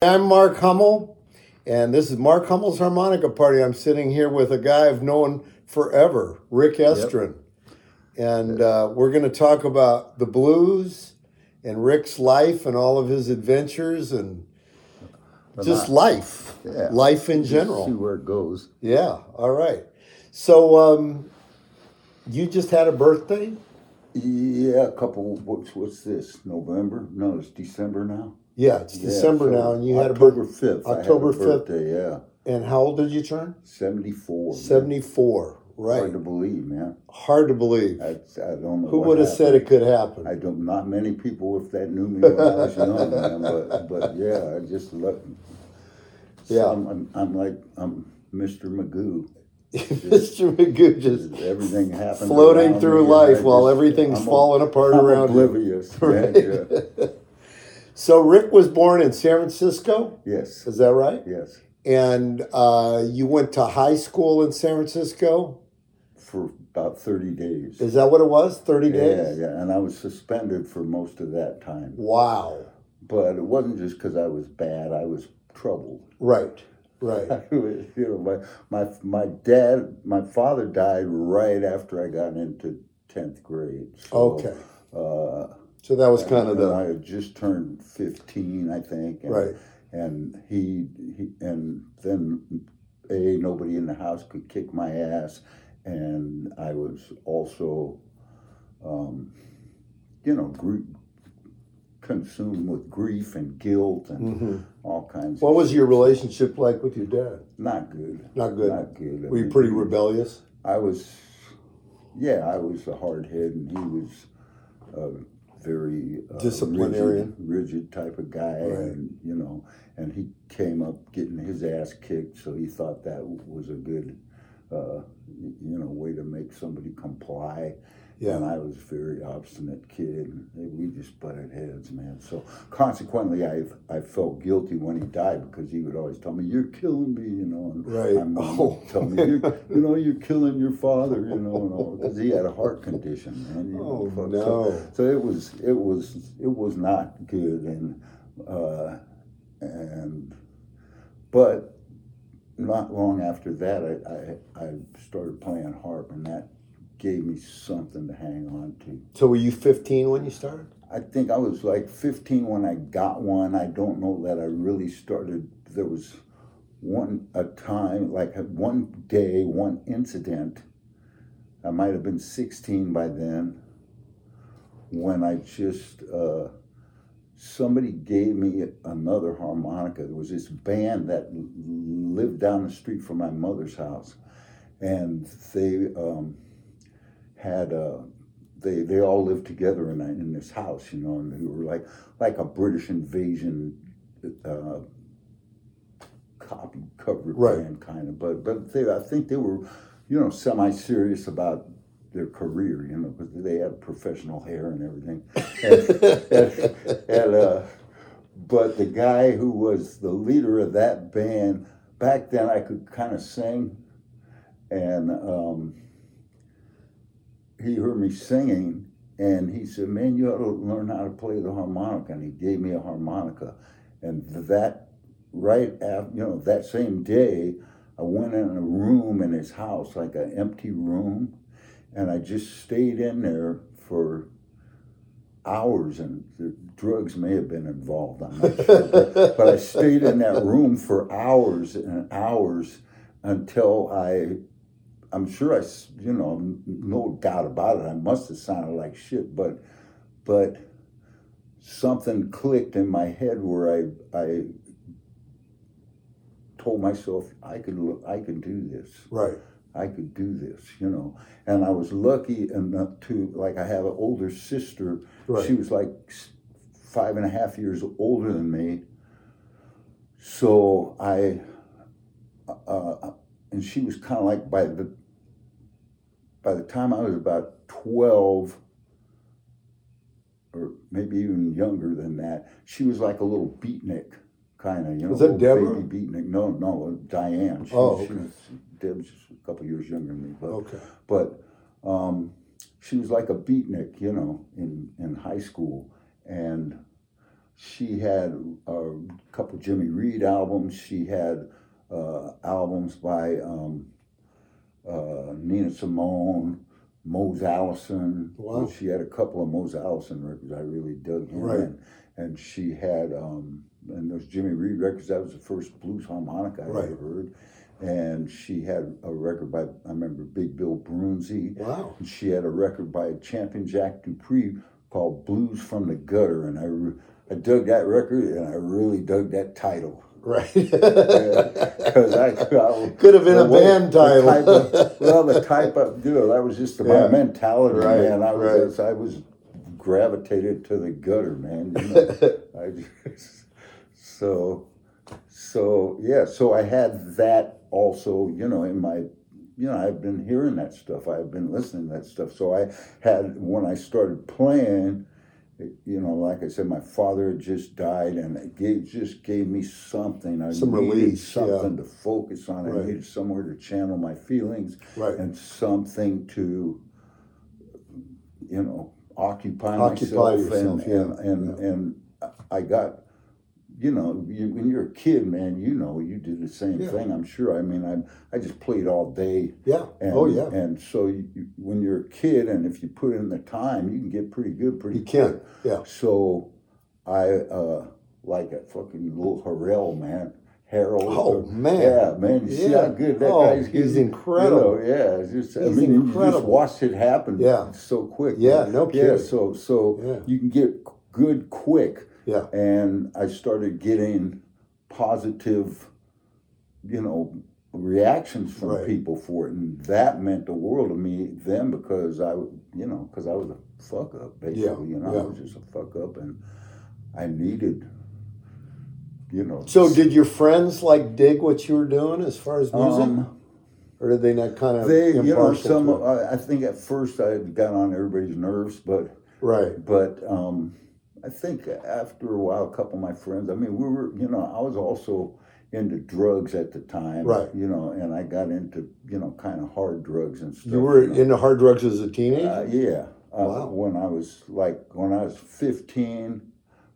I'm Mark Hummel, and this is Mark Hummel's Harmonica Party. I'm sitting here with a guy I've known forever, Rick Estrin. And uh, we're going to talk about the blues and Rick's life and all of his adventures and just life, Yeah. life in Just general. See where it goes. Yeah, all right. So, um, you just had a birthday? Yeah, a couple. What's what's this? November? No, it's December now. Yeah, it's Yeah, December so now, and you had a October birthday. fifth. October 5th. had a birthday. Yeah, And how old did you turn? seventy four. 74. Right. Hard to believe, man. Hard to believe. I, I don't know. Who what would have said it could happen? I don't. Not many people, if that knew me when I was young, man. But but yeah, I just look. Yeah. I'm, I'm, I'm like I'm Mr. Magoo. Mr. Magoo just Everything happens. floating around through and I life while just- everything's I'm falling apart I'm around you. oblivious. Right. yeah. So Rick was born in San Francisco, Yes. is that right? Yes. And uh, you went to high school in San Francisco. For about 30 days. Is that what it was? Thirty yeah, days. yeah. Yeah. And I was suspended for most of that time. Wow. But it wasn't just because I was bad, I was troubled. Right. Right. Was, you know, my, my, my dad, my father died right after I got into 10th grade. So, Okay. Uh, So that was kind of the I had just turned 15, I think. And, right. and he, he and then a nobody in the house could kick my ass and i was also um, you know gr- consumed with grief and guilt and hmm all kinds of What was your relationship like with your dad? not good Not good. not good I Were you pretty rebellious? i was yeah i was a hard head and he was a very uh, Disciplinarian. rigid, rigid type of guy Right. and you know and he came up getting his ass kicked so he thought that was a good uh, you know way to make somebody comply Yeah. and I was a very obstinate kid. and We just butted heads, man. So consequently, I I felt guilty when he died because he would always tell me, "You're killing me," you know. And Right. I'm, Oh. tell me, you're, you know, you're killing your father, you know, because he had a heart condition, man. you Oh fuck. no. So, so it was it was it was not good, and uh, and but not long after that, I, I I started playing harp, and that gave me something to hang on to. So were you 15 when you started? I think I was like 15 when I got one. I don't know that I really started. There was one a time, like one day, one incident. I might have been 16 by then. When I just uh, somebody gave me another harmonica. There was this band that lived down the street from my mother's house, and they um, had uh, they they all lived together in a, in this house, you know, and they were like like a British invasion uh, copy cover Right. band kind of, but but they I think they were you know semi serious about their career, you know, because they had professional hair and everything, and, and, and uh, but the guy who was the leader of that band back then, I could kind of sing, and. Um, he heard me singing and he said, Man, you ought to learn how to play the harmonica. And he gave me a harmonica. And that, right after, you know, that same day, I went in a room in his house, like an empty room, and I just stayed in there for hours. And the drugs may have been involved, I'm not sure. but, but I stayed in that room for hours and hours until I I'm sure I, you know, no doubt about it. I must have sounded like shit, but, but something clicked in my head where I, I told myself I could, look, I could do this. Right. I could do this, you know. And I was lucky enough to, like, I have an older sister. Right. She was like five and a half years older than me. So I, uh, and she was kind of like by the, by the time I was about 12, or maybe even younger than that, she was like a little beatnik, kind of, you know. Was that Deborah? Baby beatnik. No, no, Diane. She, Oh, she okay. was, Deb's a couple years younger than me, but Okay. but um, she was like a beatnik, you know, in, in high school. And she had a couple Jimmy Reed albums. She had uh, albums by um, uh, Nina Simone, Mose Allison. Wow. She had a couple of Mose Allison records I really dug in. Right. And, and she had, um, and those Jimmy Reed records, that was the first blues harmonica I Right. ever heard. And she had a record by, I remember Big Bill Broonzy. Wow. And she had a record by Champion Jack Dupree called Blues from the Gutter. And I, I dug that record and I really dug that title. Right. Because I, I Could have been a band the title. type of- well, the type of, you know, that was just my Yeah. mentality, Right, man. I right. was, I was gravitated to the gutter, man. You know? I just, so, so yeah, so I had that also, you know, in my, you know, I've been hearing that stuff. I've been listening to that stuff. So I had when I started playing, you know, like I said, my father had just died, and it gave, just gave me something. I Some needed release, yeah. something to focus on. I Right. needed somewhere to channel my feelings right. and something to, you know, occupy, Occupy myself. yourself, and, yeah, and, and, yeah. and I got, you know, you, when you're a kid, man, you know, you did the same Yeah. thing. I'm sure. I mean, I I just played all day. Yeah. And, oh yeah. And so you, you- when you're a kid, and if you put in the time, you can get pretty good pretty You can. quick. Yeah. So I uh like a fucking little Harrell, man. Harold. Oh, man. Yeah, man. You see how good that Oh, guy's he's getting? incredible. You know, yeah, just I He's mean, you just watched it happen. Yeah. So quick. Yeah, no Yeah. kidding. So so Yeah. you can get good quick, Yeah. and I started getting positive, you know, reactions from Right. people for it, and that meant the world to me then because I, you know, because I was a fuck up basically. you know, yeah. I was just a fuck up, and I needed, you know. So did your friends like dig what you were doing as far as music, um, or did they not kind of they, you know, some. I I think at first I got on everybody's nerves, but right? but um, I think after a while, a couple of my friends. I mean, we were, you know, I was also into drugs at the time, Right. You know, and I got into, you know, kind of hard drugs and stuff. You were know. into hard drugs as a teenager. Uh, yeah. Uh, Wow. When I was like, when I was fifteen,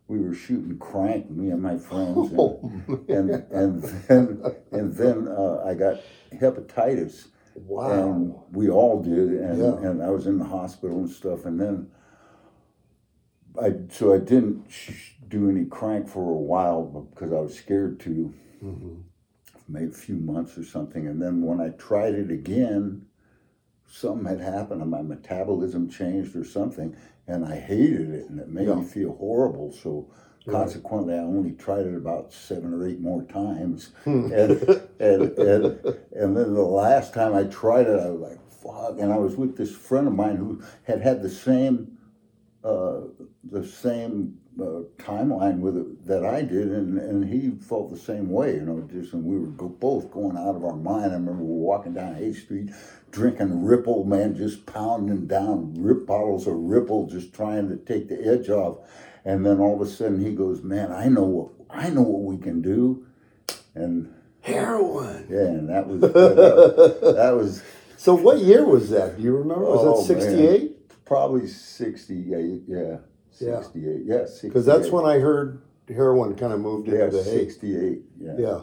we were shooting crank, me and my friends, and oh, and, and then and then uh, I got hepatitis wow. and we all did and, Yeah. and i was in the hospital and stuff and then i so i didn't sh- do any crank for a while because i was scared to Mhm. maybe a few months or something and then when i tried it again something had happened and my metabolism changed or something and i hated it and it made Yeah. me feel horrible so Right. consequently i only tried it about seven or eight more times and, and, and, and then the last time I tried it, I was like, fuck. And I was with this friend of mine who had had the same, uh, the same uh, timeline with it that I did, and, and he felt the same way, you know, just, and we were go, both going out of our mind. I remember we were walking down 8th Street, drinking Ripple, man, just pounding down rip bottles of Ripple, just trying to take the edge off. And then all of a sudden he goes, man, I know what, I know what we can do. And Heroin. yeah, and that was that, that was So what year was that? Do you remember? Was Oh, that sixty eight? probably sixty eight. Yeah, Yeah. sixty eight. Yeah, sixty. Because that's when I heard heroin kind of moved yeah into the Haight. sixty eight. Yeah, Yeah.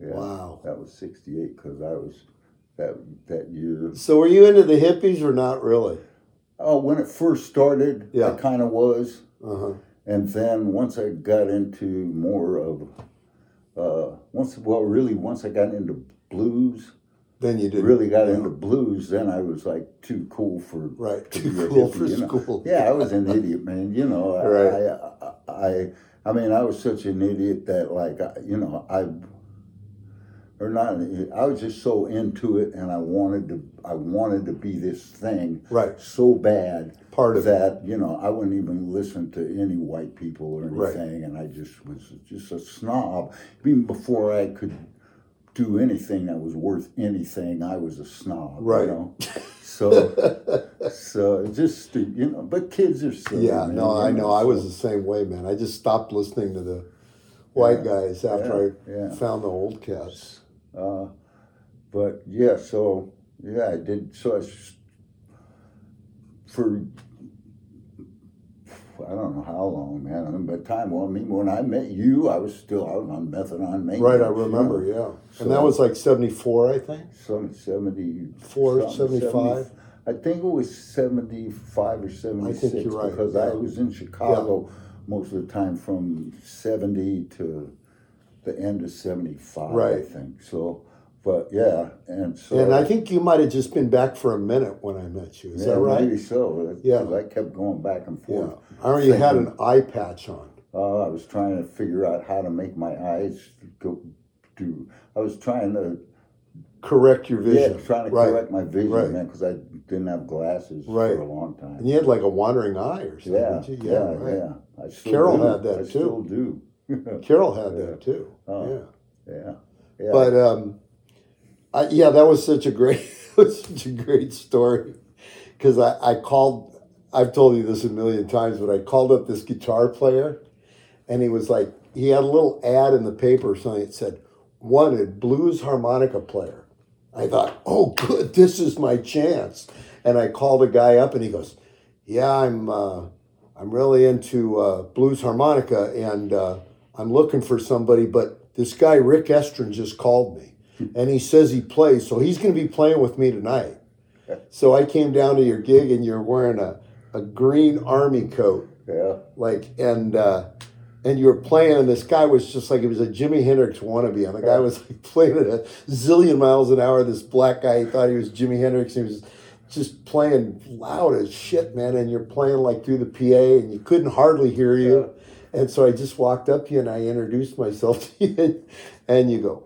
yeah. Wow. That was sixty eight because I was that that year. So were you into the hippies or not really? Oh, when it first started, Yeah. I kind of was, Uh huh. and then once I got into more of, uh, once well, really once I got into blues, Then you did really got into blues, then I was like too cool for right. to Too cool hippie, for you know. school. Yeah, I was an idiot, man. You know, I, Right. I, I, I, I mean, I was such an idiot that, like, I, you know, I, or not, I was just so into it, and I wanted to, I wanted to be this thing Right. so bad Part of it. that, you know, I wouldn't even listen to any white people or Right. anything, and I just was just a snob. Even before I could do anything that was worth anything, I was a snob. Right. You know? So, so just you know, but kids are silly. Yeah, man, no, I know. I was the same way, man. I just stopped listening to the white guys after yeah, I yeah. found the old cats. Uh, but yeah, so yeah, I did. So I for I don't know how long, man. I the time, well, I mean, when I met you, I was still out on methadone maintenance. Right, I remember, you yeah. know. And that was like 74, I think. Some seventy Four, 75? 70 I think it was seventy-five or seventy-six you're right, because yeah. I was in Chicago most of the time from seventy to the end of seventy-five. right. I think so. But yeah, and so And I think you might have just been back for a minute when I met you. Is yeah, that right? Maybe so. Yeah. Yeah, I kept going back and forth. Yeah. I you had an eye patch on. Uh, I was trying to figure out how to make my eyes go do. I was trying to Correct your vision. yeah, trying to right. correct my vision, Right. man, because I didn't have glasses Right. for a long time. And you had like a wandering eye or something. Yeah, yeah, yeah, right. I still Carol do. had that I too. still do. Carol had Yeah. that too. Oh. Yeah. yeah, yeah. But um, I, yeah, that was such a great, such a great story because I, I called. I've told you this a million times, but I called up this guitar player, and he was like, he had a little ad in the paper or something that said, "Wanted blues harmonica player." I thought, oh, good, this is my chance. And I called a guy up, and he goes, "Yeah, I'm, uh, I'm really into uh, blues harmonica, and uh, I'm looking for somebody, but this guy Rick Estrin just called me, and he says he plays, so he's going to be playing with me tonight." So I came down to your gig, and you're wearing a, a green army coat, yeah, like, and uh, and you were playing, and this guy was just like it was a Jimi Hendrix wannabe, and the guy was like playing at a zillion miles an hour. This black guy, he thought he was Jimi Hendrix. He was just playing loud as shit, man. And you're playing like through the PA, and you couldn't hardly hear you. And so I just walked up to you and I introduced myself to you, and you go,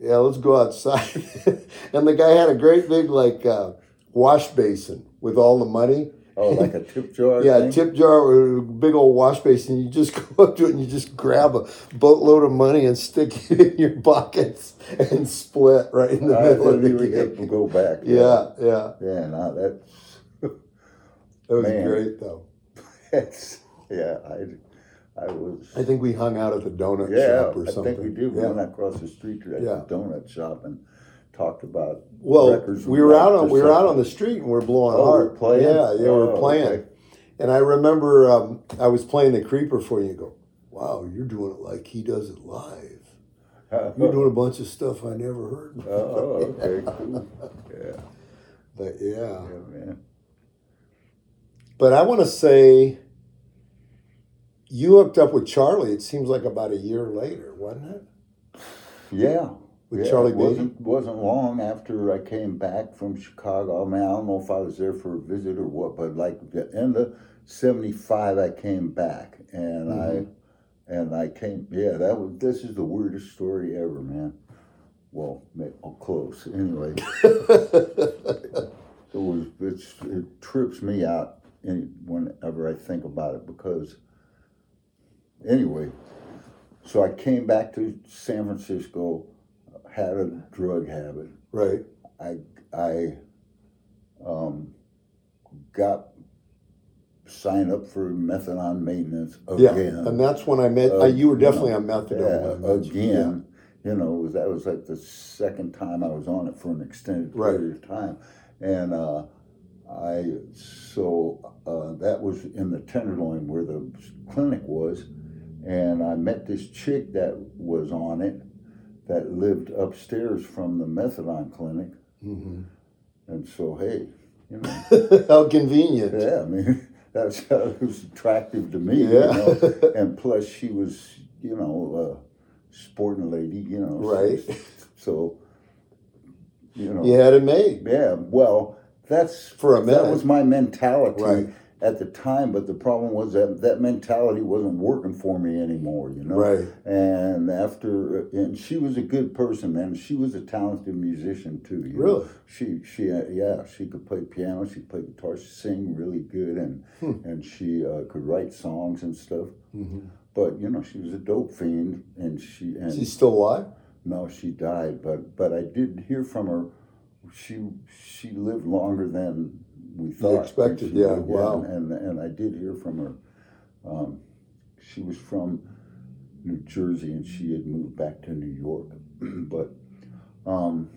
"Yeah, let's go outside." and the guy had a great big like uh, wash basin with all the money. oh, like a tip jar. Yeah, thing? tip jar or a big old wash basin. You just go up to it and you just grab a boatload of money and stick it in your pockets and split right in the I middle of the to go back. Yeah, yeah. yeah. Now that's That was Man. great though. that's yeah. I I was. I think we hung out at the donut Yeah, shop or I something. I think we did. We Yeah. went across the street to that Yeah. donut shop and talked about Well, records we were out on we were out on the street and we are blowing Oh, hard. we're playing? Yeah, yeah, we Oh, were playing. okay. And I remember um, I was playing the creeper for you. You go, wow, you're doing it like he does it live. You're doing a bunch of stuff I never heard. Oh, okay, cool. Yeah, But yeah. yeah, man. But I want to say you hooked up with Charlie. It seems like about a year later, wasn't it? Yeah. With yeah, Charlie it wasn't wasn't long after I came back from Chicago. I mean, I don't know if I was there for a visit or what, but like the end of '75, I came back, and Mm-hmm. I and I came. Yeah, that was. This is the weirdest story ever, man. Well, close. Anyway, it was. It's, it trips me out any, whenever I think about it because. Anyway, so I came back to San Francisco, had a drug habit. right. I I um, got signed up for methadone maintenance Yeah. again. And that's when I met. Uh, you were you definitely know, on methadone. yeah, I met you. again. You know, was, that was like the second time I was on it for an extended Right. period of time, and uh, I so uh, that was in the Tenderloin where the clinic was, and I met this chick that was on it, that lived upstairs from the methadone clinic, Mhm. and so hey, you know. How convenient. Yeah, I mean, that's how it was attractive to me. Yeah. You know? and plus, she was, you know, a sporting lady, you know. Right. So, you know. You had it made. Yeah, well, that's For a That was my mentality Right. At the time, but the problem was that that mentality wasn't working for me anymore. You know. Right. And after, and she was a good person, man. She was a talented musician too. You know? Really? She, she, uh, yeah, she could play piano. She played guitar. She sang really good, and Hmm. and she uh, could write songs and stuff. Mhm. But you know, she was a dope fiend, and she and She's still alive. no, she died, but but I did hear from her. She she lived longer than we thought. expected, yeah, did, wow. And and I did hear from her. Um, she was from New Jersey, and she had moved back to New York. but um,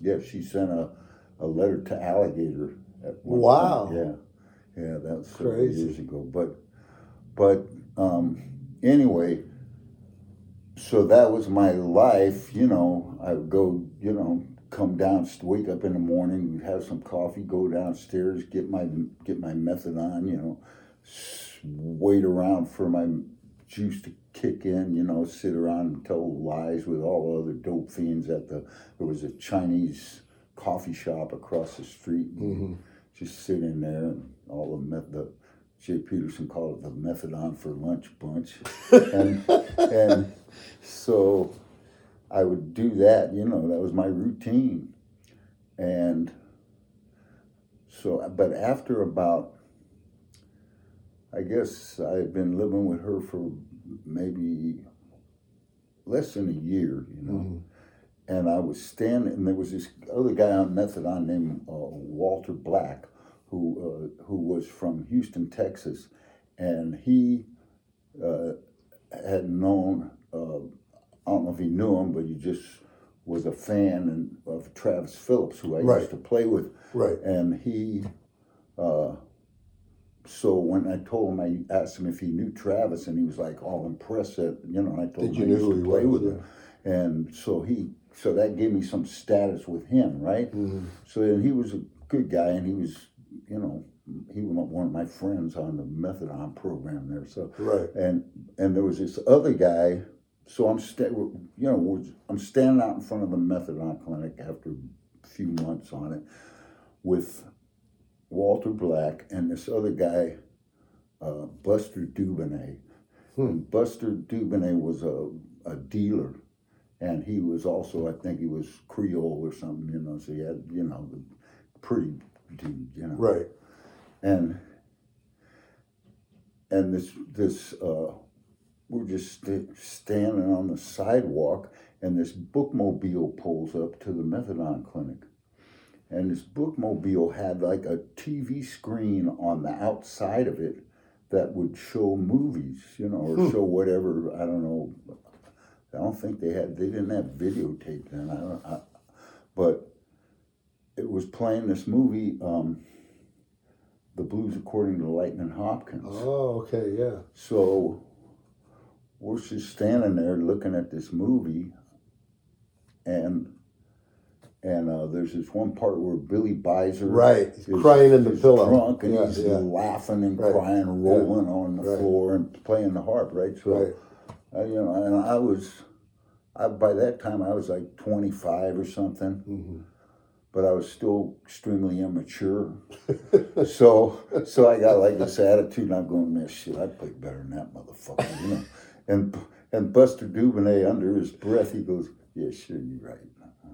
yeah, she sent a, a letter to Alligator. At one Wow. time. Yeah, yeah, that was several Crazy. years ago. But but um, anyway, so that was my life. You know, I would go. You know, come down, wake up in the morning, have some coffee, go downstairs, get my get my methadone. You know, wait around for my juice to kick in. You know, sit around and tell lies with all the other dope fiends at the. There was a Chinese coffee shop across the street. Mm-hmm. Just sit in there and all the meth, the Jay Peterson called it the methadone for lunch bunch, and and so I would do that. You know, that was my routine, and so. But after about, I guess I had been living with her for maybe less than a year. You know. Mhm. And I was standing, and there was this other guy on methadone named uh, Walter Black, who uh, who was from Houston, Texas, and he uh, had known. I don't know if he knew him, but he just was a fan and, of Travis Phillips, who I Right. used to play with, Right. and he. Uh, so when I told him, I asked him if he knew Travis, and he was like all impressed that you know. I told Did him you I used who to he play was? with him, and so he, so that gave me some status with him, right? Mhm. So then he was a good guy, and he was, you know, he was one of my friends on the methadone program there. So Right. and and there was this other guy. So I'm sta- you know I'm standing out in front of the methadone clinic after a few months on it with Walter Black and this other guy, uh, Buster Dubonnet. Hmm. And Buster Dubonnet was a, a dealer, and he was also I think he was Creole or something. You know, so he had you know the pretty dude. You know, Right. and and this this uh, we're just st- standing on the sidewalk, and this bookmobile pulls up to the methadone clinic, and this bookmobile had like a TV screen on the outside of it that would show movies, you know, or Hmm. show whatever I don't know. I don't think they had they didn't have videotape then. I don't, I, but it was playing this movie. Um, the Blues According to Lightnin' Hopkins. Oh, okay. Yeah. So we're just standing there looking at this movie, and and uh, there's this one part where Billy Bizor Right. Is- crying in the pillow. drunk, and Yeah, he's yeah. laughing and Right. crying, rolling on the Right. floor and playing the harp, right? So Right. uh, you know, and I was, I by that time I was like 25 or something hmm but I was still extremely immature. so so I got like this attitude, and I'm going, man, shit, I play better than that motherfucker, you know. And and Buster Dubonnet, under his breath, he goes, yeah, sure, you're right.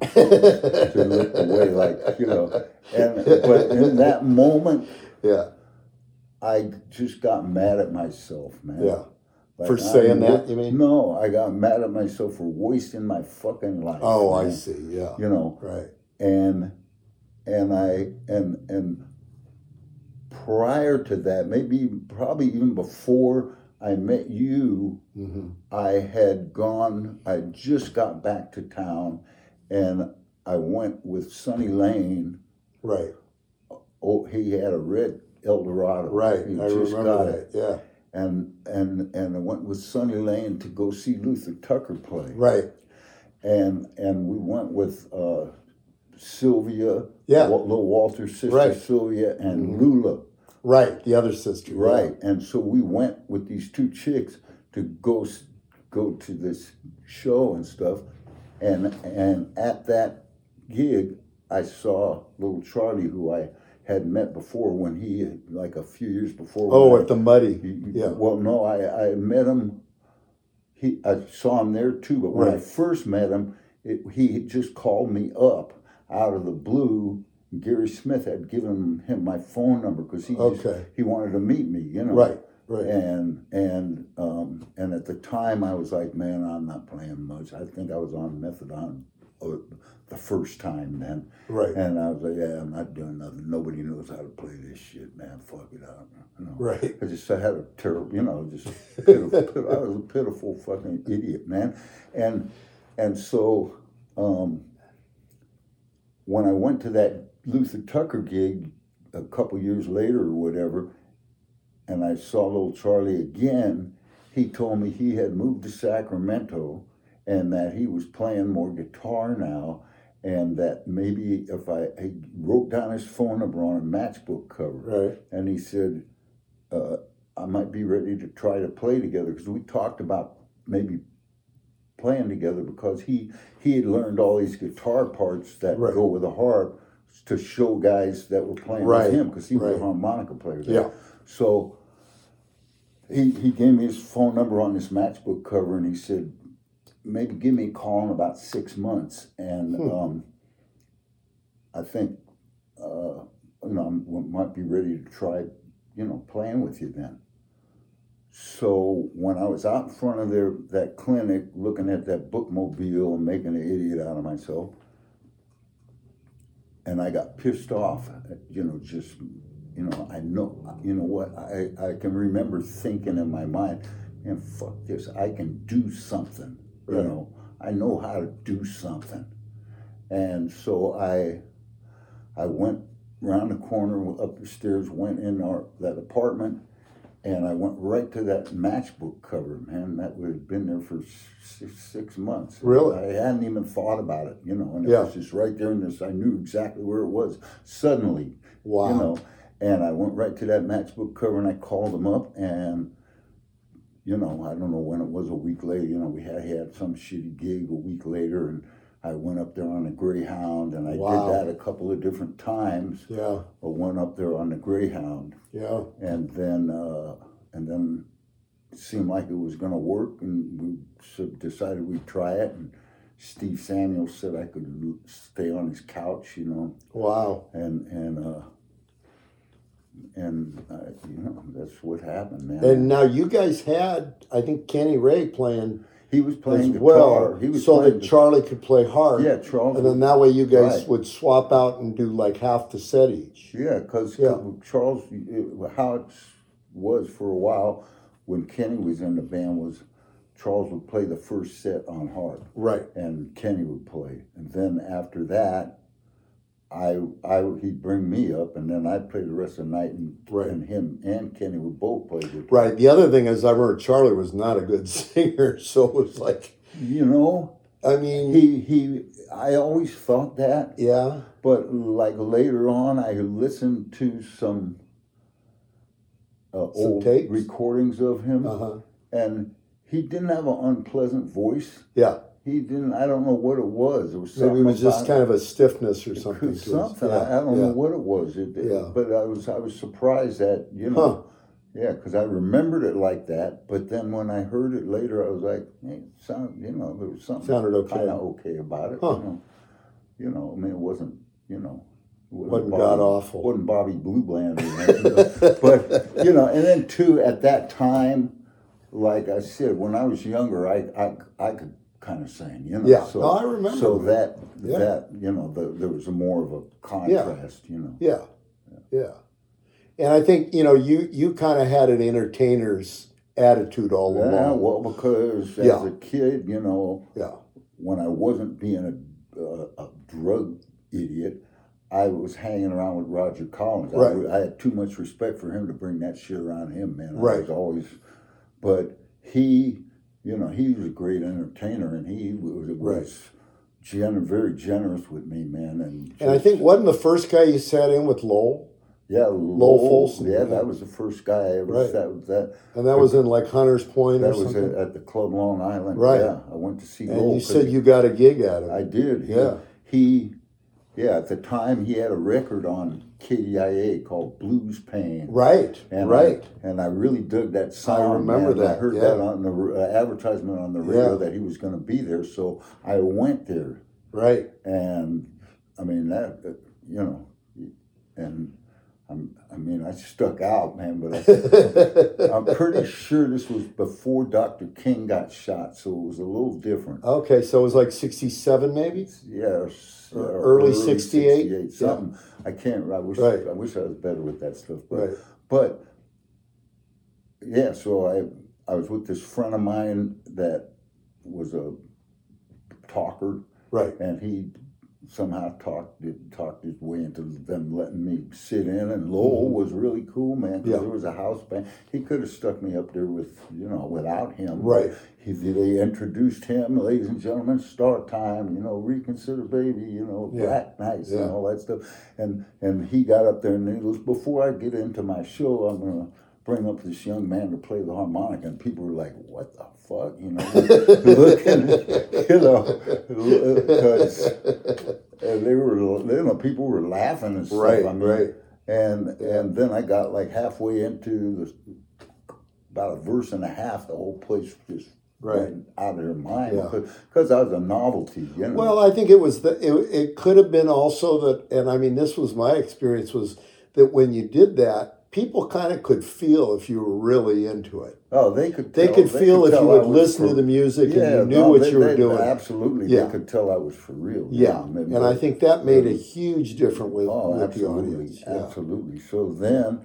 So he looked away, like you know. And but in that moment, Yeah. I just got mad at myself, man. Yeah. Like, For saying that, you mean? No, I got mad at myself for wasting my fucking life. Oh, I see. Yeah. You know, Right. and and I and and prior to that, maybe probably even before I met you, hmm I had gone. I just got back to town, and I went with Sonny Lane. Right. Oh, he had a red Eldorado. Right. He I just remember got that. it. Yeah. And and and I went with Sonny Lane to go see Luther Tucker play. Right. And and we went with uh, Sylvia, Yeah. Little Walter's sister Right. Sylvia, and Mhm. Lula. Right. The other sister. yeah. Right. And so we went with these two chicks to go go to this show and stuff. And and at that gig, I saw little Charlie, who I had met before when he like a few years before. Oh, at the muddy. He- Yeah. Well, no, I I met him. He I saw him there too, but when I first met him, it, he had just called me up out of the blue. Gary Smith had given him my phone number because he just- he wanted to meet me, you know. Right. Right. And and um, and at the time I was like, man, I'm not playing much. I think I was on methadone uh, the first time then, Right. and I was like, yeah, I'm not doing nothing. Nobody knows how to play this shit, man. Fuck it out. You know? Right. I just I had a terrible, you know, just pitiful, pit- I was a pitiful fucking idiot, man. And and so um, when I went to that Luther Tucker gig a couple years later or whatever, and I saw little Charlie again, he told me he had moved to Sacramento and that he was playing more guitar now and that maybe if I he wrote down his phone number on a matchbook cover Right. and he said uh, I might be ready to try to play together because we talked about maybe playing together because he he had learned all these guitar parts that Right. go with a harp to show guys that were playing Right, with him because he was right. a harmonica player. there. Yeah. So he he gave me his phone number on this matchbook cover and he said maybe give me a call in about six months and Hmm. um, I think uh, you know I might be ready to try you know playing with you then. So when I was out in front of their that clinic looking at that bookmobile and making an idiot out of myself, and I got pissed off, you know, just you know, I know, you know what, I, I can remember thinking in my mind, and fuck this, I can do something, you Right. know, I know how to do something, and so I, I went round the corner, up the stairs, went in our that apartment, and I went right to that matchbook cover, man. That would have been there for six, six months. Really? I hadn't even thought about it, you know, and it Yeah. was just right there in this. I knew exactly where it was. Suddenly, Wow. you know, and I went right to that matchbook cover and I called him up and. You know, I don't know when it was a week later. You know, we had had some shitty gig a week later, and I went up there on a Greyhound, and I Wow. did that a couple of different times. Yeah. I went up there on the Greyhound, Yeah. and then uh, and then it seemed like it was going to work, and we decided we'd try it. And Steve Samuels said I could stay on his couch, you know, Wow. and and uh, and uh, you know that's what happened, man. And now you guys had, I think, Kenny Ray playing he was playing guitar. well, he was so that Charlie could play hard. Yeah, Charles. And then that way you guys Right. would swap out and do like half the set each. Yeah, because Yeah. Charles, it, how it was for a while when Kenny was in the band was Charles would play the first set on harp Right. and Kenny would play, and then after that, I I he'd bring me up, and then I'd play the rest of the night, and, Right. and him and Kenny would both play guitar. Right. The other thing is, I remember Charlie was not a good singer, so it was like, You know, I mean, he he. I always thought that, yeah, But like later on, I listened to some, uh, old tapes? recordings of him, uh huh, and he didn't have an unpleasant voice. yeah. He didn't. I don't know what it was. It was Maybe it was just kind of a stiffness or something. Something. It. I, I don't yeah. know what it was. It, it- Yeah. but I was I was surprised that you know. Huh. Yeah, because I remembered it like that, but then when I heard it later, I was like, "Hey, it sound, you know, there was something Sounded okay. kind of okay about it." Huh. You know, you know, I mean, it wasn't, you know, it Wasn't Bobby- god-awful. Wasn't Bobby Blue Bland, or anything, but, but you know, and then too at that time, like I said, when I was younger, I I, I could kind of sing, you know. Yeah. So, No, I remember So that. that Yeah. that you know, the, there was a more of a contrast, you know. Yeah, yeah. And I think you know you you kind of had an entertainer's attitude all Yeah, along. well, because as Yeah. a kid, you know, Yeah, when I wasn't being a, uh, a drug idiot, I was hanging around with Rodger Collins. I Right. w- I, had too much respect for him to bring that shit around him, man. I Right. was always, but he, you know, he was a great entertainer, and he was, was Right. gen- very generous with me, man. And and I think wasn't the first guy you sat in with Lowell, yeah, Lowell Lowell, Fulson, yeah, yeah. that was the first guy I ever Right. sat with. That and that was in like Hunters Point or that was at, at the Club Long Island. Right. Yeah, I went to see and Lowell. you said you got a gig out of I did. He- Yeah. He, yeah, at the time he had a record on KDIA called Blues Pain. Right, And right. I, and I really dug that song. remember man. I that, heard yeah. that on the uh, advertisement on the radio Yeah. that he was going to be there. So I went there, right. and I mean that, uh, you know, and I'm, I mean I stuck out, man. But I, I'm pretty sure this was before Dr. King got shot, so it was a little different. okay, so it was like '67 maybe. Yeah, s- Or uh, early 68? 68, something. I can't. I wish. Right. I wish I was better with that stuff. But, Right. but yeah. So I I was with this friend of mine that was a talker, Right. and he somehow talked it talked his way into them letting me sit in. And Lowell mm-hmm. was really cool, man. 'cause Yeah. there was a house band. He could have stuck me up there with you know without him. Right. He, they introduced him, ladies and gentlemen, start time. You know, reconsider, baby. You know, Yeah. black nights Yeah. and all that stuff. And and he got up there and he goes, before I get into my show, I'm gonna bring up this young man to play the harmonica, and people were like, "What the fuck?" You know, looking, you know, because and they were, you know, people were laughing and stuff. Right, I mean, right. And and then I got like halfway into the about a verse and a half, the whole place just Right. went out of their mind Yeah. because I was a novelty, you know. Well, I think it was the it, it could have been also that, and I mean, this was my experience was that when you did that, people kind of could feel if you were really into it. oh, they could. They tell- could feel if you would listen to the music yeah, and you knew no, what they- you were they- doing. Absolutely, Yeah. they could tell I was for real. Yeah, know, and I think that made a huge difference with, Oh, with the absolutely, audience. Yeah. absolutely. So then,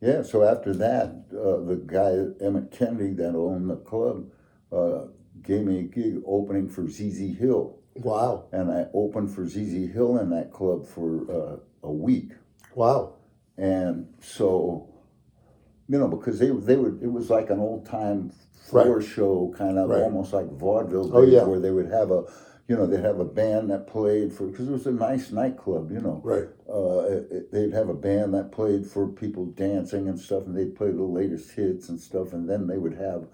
yeah. So after that, uh, the guy Emmett Kennedy that owned the club uh, gave me a gig opening for ZZ Hill, Wow, and I opened for ZZ Hill in that club for uh, a week. wow, And so, you know, because they they would it was like an old time floor Right. show, kind of Right. almost like vaudeville Oh, yeah. where they would have a, you know, they'd have a band that played for because it was a nice nightclub, you know. right, Uh, it- it- they'd have a band that played for people dancing and stuff, and they'd play the latest hits and stuff, and then they would have.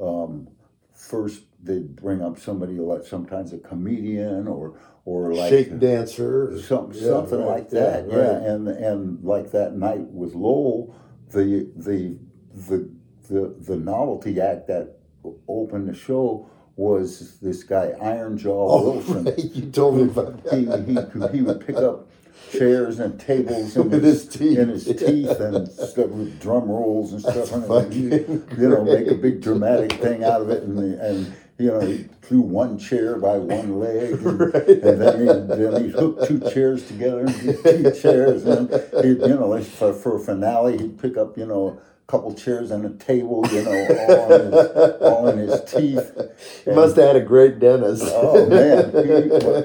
Um, first, they'd bring up somebody like sometimes a comedian or or like shake dancer, some, Yeah, something right. like that. Yeah, Yeah, and and like that night with Lowell, the the the the the novelty act that opened the show was this guy Iron Jaw Oh, Wilson. right. you told me about that. He, he he would pick up chairs and tables in his, his teeth. in his teeth and stuff with drum rolls and stuff. and you, you know, make a big dramatic thing out of it, and and you know, he threw one chair by one leg, and, and then he then he hooked two chairs together, and two chairs, and he, you know, for, for a finale, he'd pick up, you know. a Couple chairs and a table, you know, all in his, all in his teeth. You must have had a great dentist. Oh man!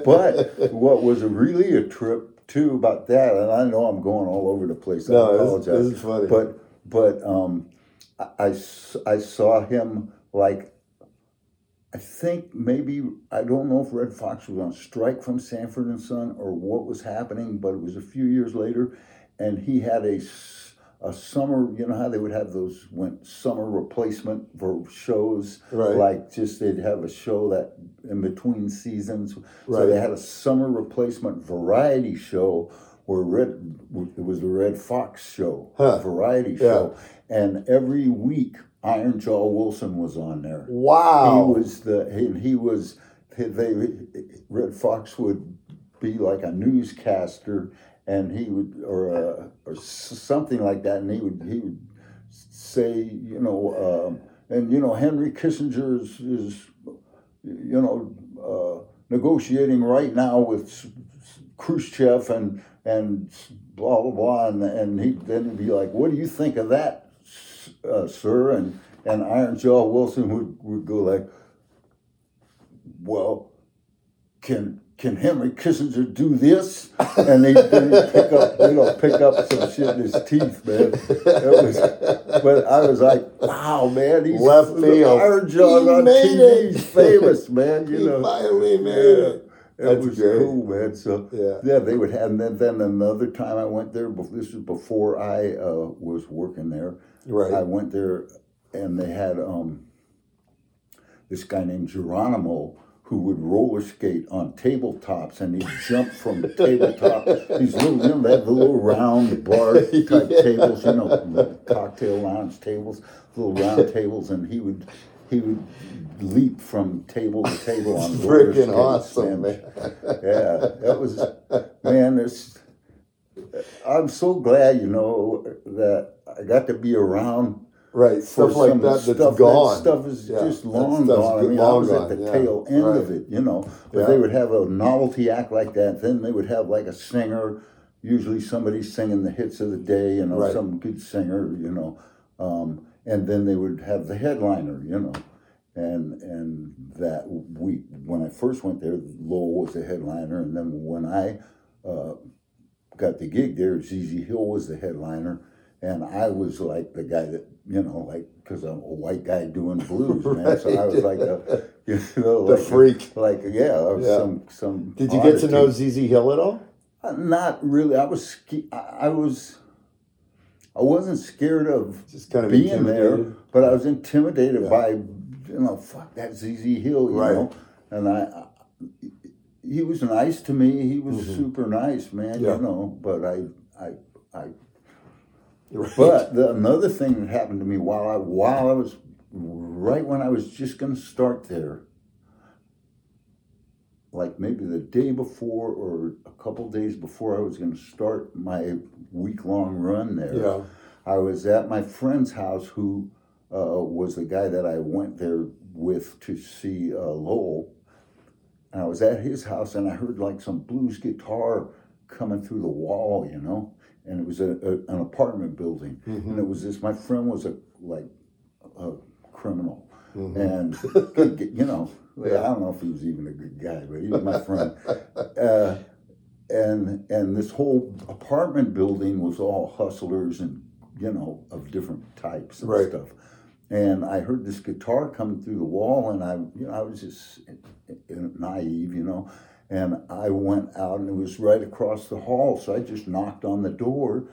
but what was really a trip too about that, and I know I'm going all over the place. I No, apologize. this is funny. But but um, I, I I saw him like I think maybe I don't know if Redd Foxx was on strike from Sanford and Son or what was happening, but it was a few years later, and he had a a summer. You know how they would have those when summer replacement for shows, Right. like just they'd have a show that in between seasons. Right. So they had a summer replacement variety show where Red it was the Redd Foxx show, Huh. variety show, Yeah. show, and every week Iron Jaw Wilson was on there. Wow. He was the and he was they Redd Foxx would be like a newscaster and he would or uh, or something like that and he would he would say you know um, and you know Henry Kissinger is, is you know uh, negotiating right now with Khrushchev and and blah blah blah and and he then he'd be like what do you think of that uh, sir and and Iron Jaw Wilson would, would go like well can can Henry Kissinger do this? And he then he'd pick up, you know, pick up some shit in his teeth, man. Was, but I was like, wow, man, he's Left field. Iron Jaw's He on TV. He's famous, man. You he know, finally made yeah. it. That's was great. cool, man. So Yeah. yeah, they would have. And then, then another time I went there. This was before I uh, was working there. Right. I went there, and they had um, this guy named Geronimo who would roller skate on tabletops, and he'd jump from the tabletop. These little, you know, the little round bar type tables, you know, cocktail lounge tables, little round tables, and he would he would leap from table to table on Freaking awesome, man. yeah, that was man. There's, I'm so glad you know that I got to be around Right. for Stuff like that that's stuff, gone. That stuff is Yeah, just long gone. I mean, I was gone, at the yeah. tail end Right. of it, you know. But Yeah. they would have a novelty act like that. Then they would have like a singer, usually somebody singing the hits of the day, you know, Right. some good singer, you know. Um, and then they would have the headliner, you know. and and that we when I first went there, Lowell was the headliner, and then when I uh, got the gig there, ZZ Hill was the headliner, and I was like the guy that you know, like because I'm a white guy doing blues, man. So I was like a, you know, The like freak. like yeah, I was Yeah. some some. Did you get to know. ZZ Hill at all? Uh, Not really. I was I was. I wasn't scared of Just kind of being there, but I was intimidated Yeah. by, you know, fuck that ZZ Hill, you Right. know. And I, I- he was nice to me. He was super nice, man. Mm-hmm. Yeah. You know, but I, I, I. Right. But the, another thing that happened to me while I while I was right when I was just going to start there, like maybe the day before or a couple days before I was going to start my week long run there. yeah. I was at my friend's house, who uh, was the guy that I went there with to see uh, Lowell. And I was at his house, and I heard like some blues guitar coming through the wall, you know. And it was a, a, an apartment building, and it was this. My friend was a like a criminal, and you know, I don't know if he was even a good guy, but he was my friend. Uh, and and this whole apartment building was all hustlers and you know of different types and Right. stuff. And I heard this guitar coming through the wall, and I you know I was just naive, you know. And I went out, and it was right across the hall. So I just knocked on the door,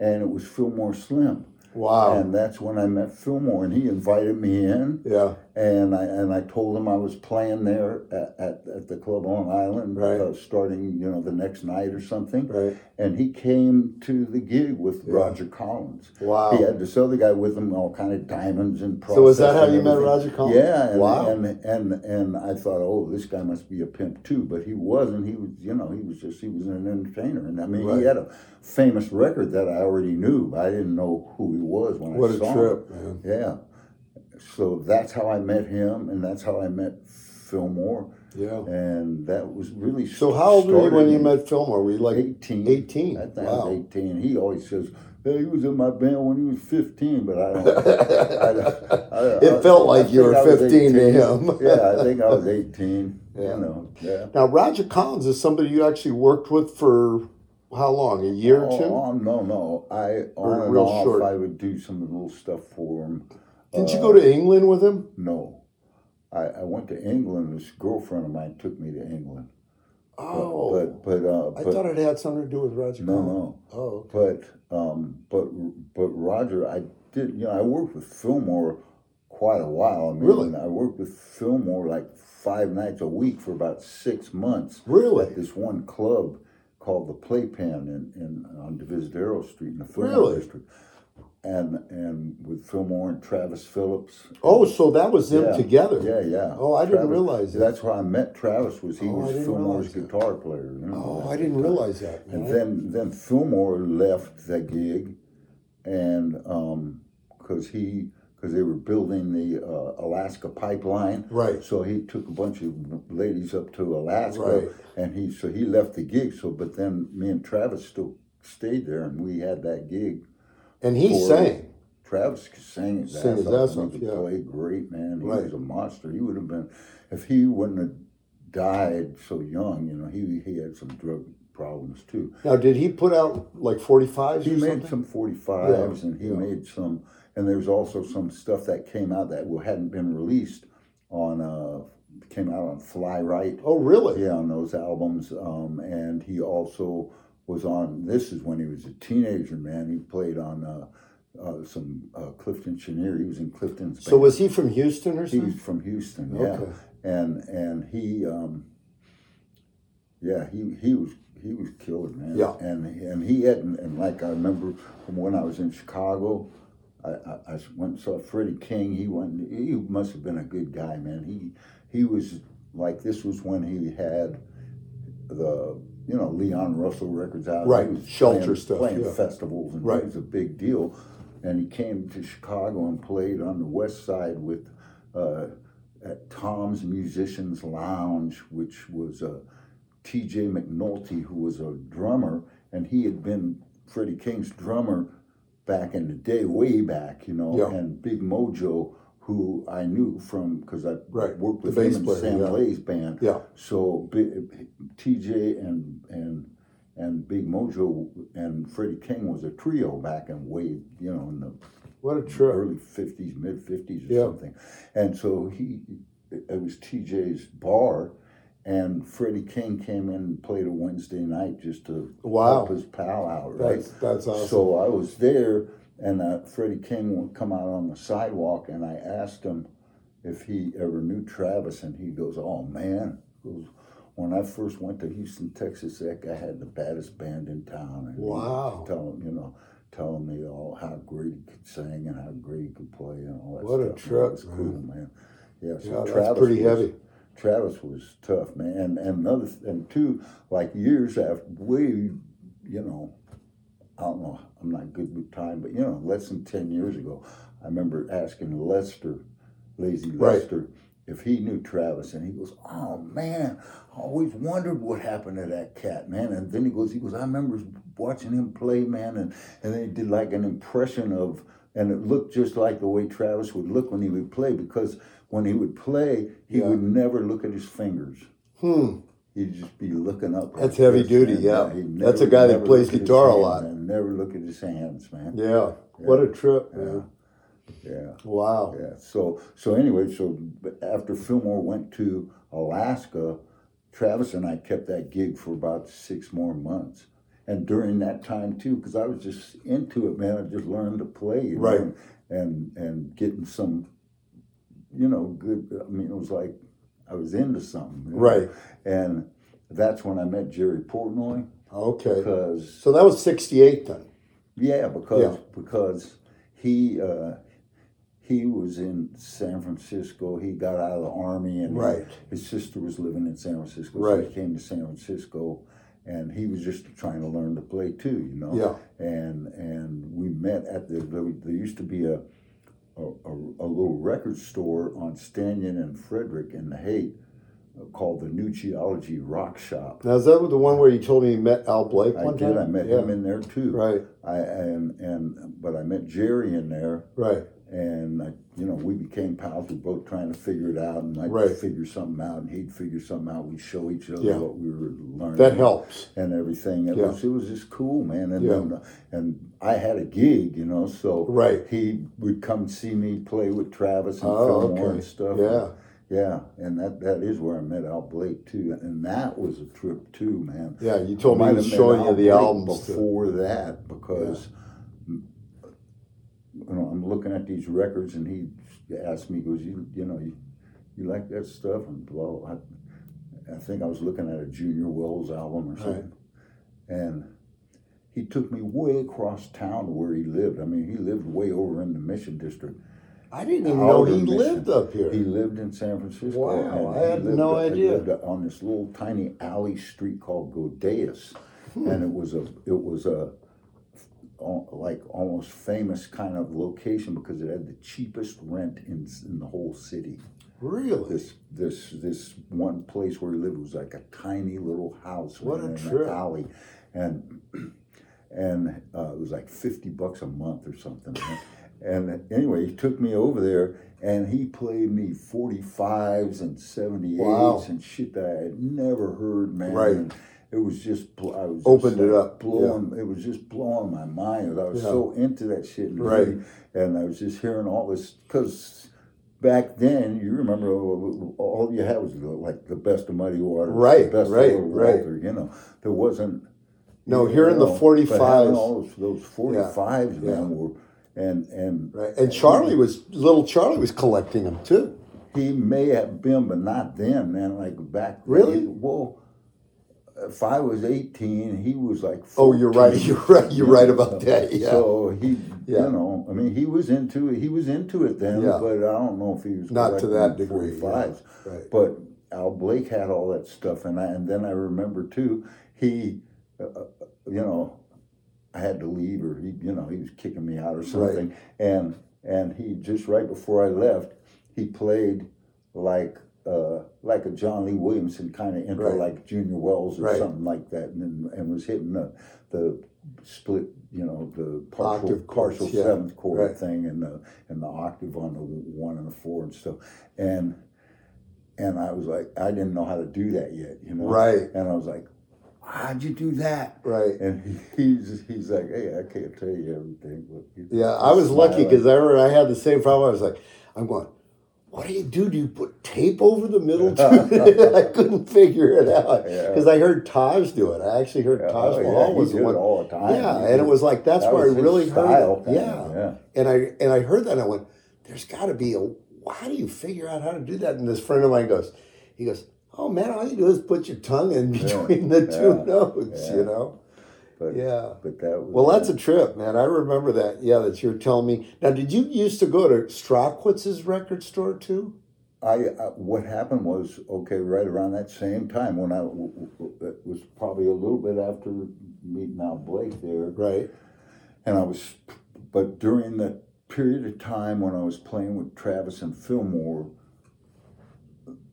and it was Fillmore Slim. Wow. And that's when I met Fillmore, and he invited me in yeah. And I and I told him I was playing there at, at, at the club on Island, Right. uh, starting you know the next night or something. Right. And he came to the gig with Yeah. Rodger Collins. Wow. He had this other guy with him, all kind of diamonds and. So is that how you met. Rodger Collins? Yeah. And, Wow. And and and I thought, oh, this guy must be a pimp too, but he wasn't. He was, you know, he was just he was an entertainer, and I mean, Right. he had a famous record that I already knew. but I didn't know who he was when What I saw him. What a trip, man. Yeah. So that's how I met him, and that's how I met Fillmore, Yeah. and that was really. So how old were you when you met Fillmore? Were you like 18. 18? I think I was 18. He always says, hey, he was in my band when he was 15, but I don't. I, don't- I, It felt like I you were think I was 15 to him. yeah, I think I was 18. Yeah. You know, yeah. Now, Rodger Collins is somebody you actually worked with for how long? A year or oh, two? Oh, no, no. I, Or on and real off, short? I would do some of the little stuff for him. Didn't you go to England with him? No. I, I went to England. This girlfriend of mine took me to England. Oh, But, but, uh, I thought it had something to do with Rodger no, Collins. no. Oh, okay. But um, but but Rodger, I did. You know, I worked with Fillmore quite a while. I mean, Really? I worked with Fillmore like five nights a week for about six months Really? at this one club called the Playpen in, in on Divisadero Street in the Fillmore Really? district. And and with Fillmore and Travis Phillips. Oh, so that was them Yeah. together. Yeah, yeah. Oh, I didn't realize that. That's where I met Travis. Was he Oh, was Fillmore's guitar player? you know, Oh, I didn't realize that. And then then Fillmore left that gig, and um, because he because they were building the uh, Alaska pipeline, Right. So he took a bunch of ladies up to Alaska, Right. and he so he left the gig. So but then me and Travis still stayed there, and we had that gig. And he for- sang. Travis sang his Sang ass his off, ass off, He yeah. play great, man. He Right. was a monster. He would have been if he wouldn't have died so young. You know, he he had some drug problems too. Now, did he put out like 45s He made something? some 45s Yeah, and he yeah. made some, and there's also some stuff that came out that hadn't been released on, uh, came out on Fly Right. Oh, really? Yeah, on those albums. Um, and he also was on, this is when he was a teenager, man. He played on uh, uh, some uh, Clifton Chenier. He was in Clifton's So band. was he from Houston or something? He's from Houston, yeah. Okay. And and he, um, yeah, he he was he was killer, man. Yeah. And and he had and like I remember from when I was in Chicago, I, I, I went and saw Freddie King. He went. He must have been a good guy, man. He he was like this was when he had the you know Leon Russell records out. Right, He Shelter playing, stuff, playing yeah. festivals, and Right. it was a big deal. And he came to Chicago and played on the West Side with. Uh, at Tom's Musicians Lounge, which was uh, T.J. McNulty, who was a drummer, and he had been Freddie King's drummer back in the day, way back, you know, Yeah. and Big Mojo, who I knew from because I Right, worked with bass him in player, Sam yeah. Lay's band. Yeah. So TJ and and and Big Mojo and Freddie King was a trio back in way you know in the What a trip. early fifties, mid fifties or Yeah. something. And so he it was TJ's bar. And Freddie King came in and played a Wednesday night just to Wow. help his pal out, right? That's that's awesome. So I was there, and uh, Freddie King would come out on the sidewalk, and I asked him if he ever knew Travis, and he goes, "Oh man," goes, when I first went to Houston, Texas, that guy had the baddest band in town, and Wow. telling you know, telling me all how great he could sing and how great he could play and all that What a stuff. trip, it was cool, man. Yeah, so yeah, Travis pretty was- heavy. Travis was tough, man. And, and another, th- and two, like years after, way, you know, I don't know, I'm not good with time, but you know, less than 10 years ago, I remember asking Lester, Lazy Right. Lester, if he knew Travis. And he goes, Oh man, I always wondered what happened to that cat, man. And then he goes, he goes, I remember watching him play, man. And, and then he did like an impression of, and it looked just like the way Travis would look when he would play because when he would play, he Yeah. would never look at his fingers. Hmm. He'd just be looking up. That's heavy this, duty, man. yeah. he'd That's a guy that never plays look at his guitar a lot. man. Never look at his hands, man. Yeah. What a trip, man. Yeah, Wow. yeah. So, so anyway, so after Fillmore went to Alaska, Travis and I kept that gig for about six more months. And during that time too, because I was just into it, man. I just learned to play, you know, Right. and, and and getting some, you know, good. I mean, it was like I was into something, you know? Right. And that's when I met Jerry Portnoy Okay. because So that was 68 then. yeah, because Yeah. because he uh, he was in San Francisco. He got out of the army, and Right. his sister was living in San Francisco. So Right. he came to San Francisco, and he was just trying to learn to play too. You know. Yeah. And and we met at the there used to be a a, a a little record store on Stanyan and Frederick in the Haight uh, called the New Geology Rock Shop. Now, is that the one where you told me you met Al Blake I did. time? I met yeah. him in there too. Right, I and and but I met Jerry in there, right. And I, you know we became pals. We were both trying to figure it out, and I'd Right. figure something out, and he'd figure something out. We'd show each other Yeah. what we were learning. That helps. and everything. It Yeah. was it was just cool, man. And Yeah. then, and I had a gig, you know, so Right. he would come see me play with Travis and Oh, Fillmore okay. and stuff. Yeah. Yeah, and that, that is where I met Al Blake too, and that was a trip too, man. Yeah, you told me Might he was showing you the Blake albums. too. before that because you know I'm looking at these records and he asked me, he goes, you you know you, you like that stuff and blah. I, I think I was looking at a Junior Wells album or something, and he took me way across town to where he lived. I mean, he lived way over in the Mission District. I didn't even know he Mission. lived up here. He lived in San Francisco. Wow, I had no he idea. lived on this little tiny alley street called Godeus, Hmm. and it was a it was a like almost famous kind of location because it had the cheapest rent in in the whole city. really? This this this one place where he lived was like a tiny little house What in trip. an alley, and and uh, it was like fifty bucks a month or something. and anyway, he took me over there, and he played me forty fives and seventy eights Wow. and shit that I had never heard, man. Right. And it was just bl- I was just, Opened it up, blowing. It was just blowing my mind. I was Yeah. so into that shit, and Right. and I was just hearing all this because back then, you remember all you had was the, like the best of Muddy Waters, Right, the best right, of right. You know, there wasn't. No, here in the know, but 45s. having all those, those forty fives, yeah. man, were and and Right. And Charlie was little Charlie was collecting them too. he may have been, but not then, man. Like back then, Really? well. If I was eighteen, he was like. Oh, you're right. You're right. You're right about that. Yeah. So he, Yeah. you know, I mean, he was into it. He was into it then, Yeah. but I don't know if he was Not to that degree, yeah. Right. But Al Blake had all that stuff, and I, and then I remember too, he, uh, uh, you know, I had to leave, or he, you know, he was kicking me out or something, and and he just right before I left, he played like uh, like a John Lee Williamson kind of intro, Right. like Junior Wells or Right. something like that, and and was hitting the the split, you know, the partial Octave chords, partial yeah. seventh chord Right. thing, and the and the octave on the one and the four and stuff, and and I was like, I didn't know how to do that yet, you know, Right. and I was like, how'd you do that? Right. And he's he's like, hey, I can't tell you everything, but Yeah, I was lucky because I remember I had the same problem. I was like, I'm going, what do you do? Do you put tape over the middle? I couldn't figure it out Yeah. because I heard Taj do it. I actually heard Yeah, Taj oh, yeah, Mahal he was the one. all the time. Yeah, and it was like that's that where I really heard it. Yeah. yeah. and I and I heard that and I went, there's got to be a. How do you figure out how to do that? And this friend of mine goes, he goes, oh man, all you do is put your tongue in between the two yeah, notes, yeah. you know. But, Yeah. but that was Well, that's a trip, man. I remember that. Yeah, that you're telling me. Now, did you used to go to Strachwitz's record store too? I, I what happened was okay right around that same time when I it was probably a little bit after meeting Al Blake there, Right. and I was, but during that period of time when I was playing with Travis and Fillmore,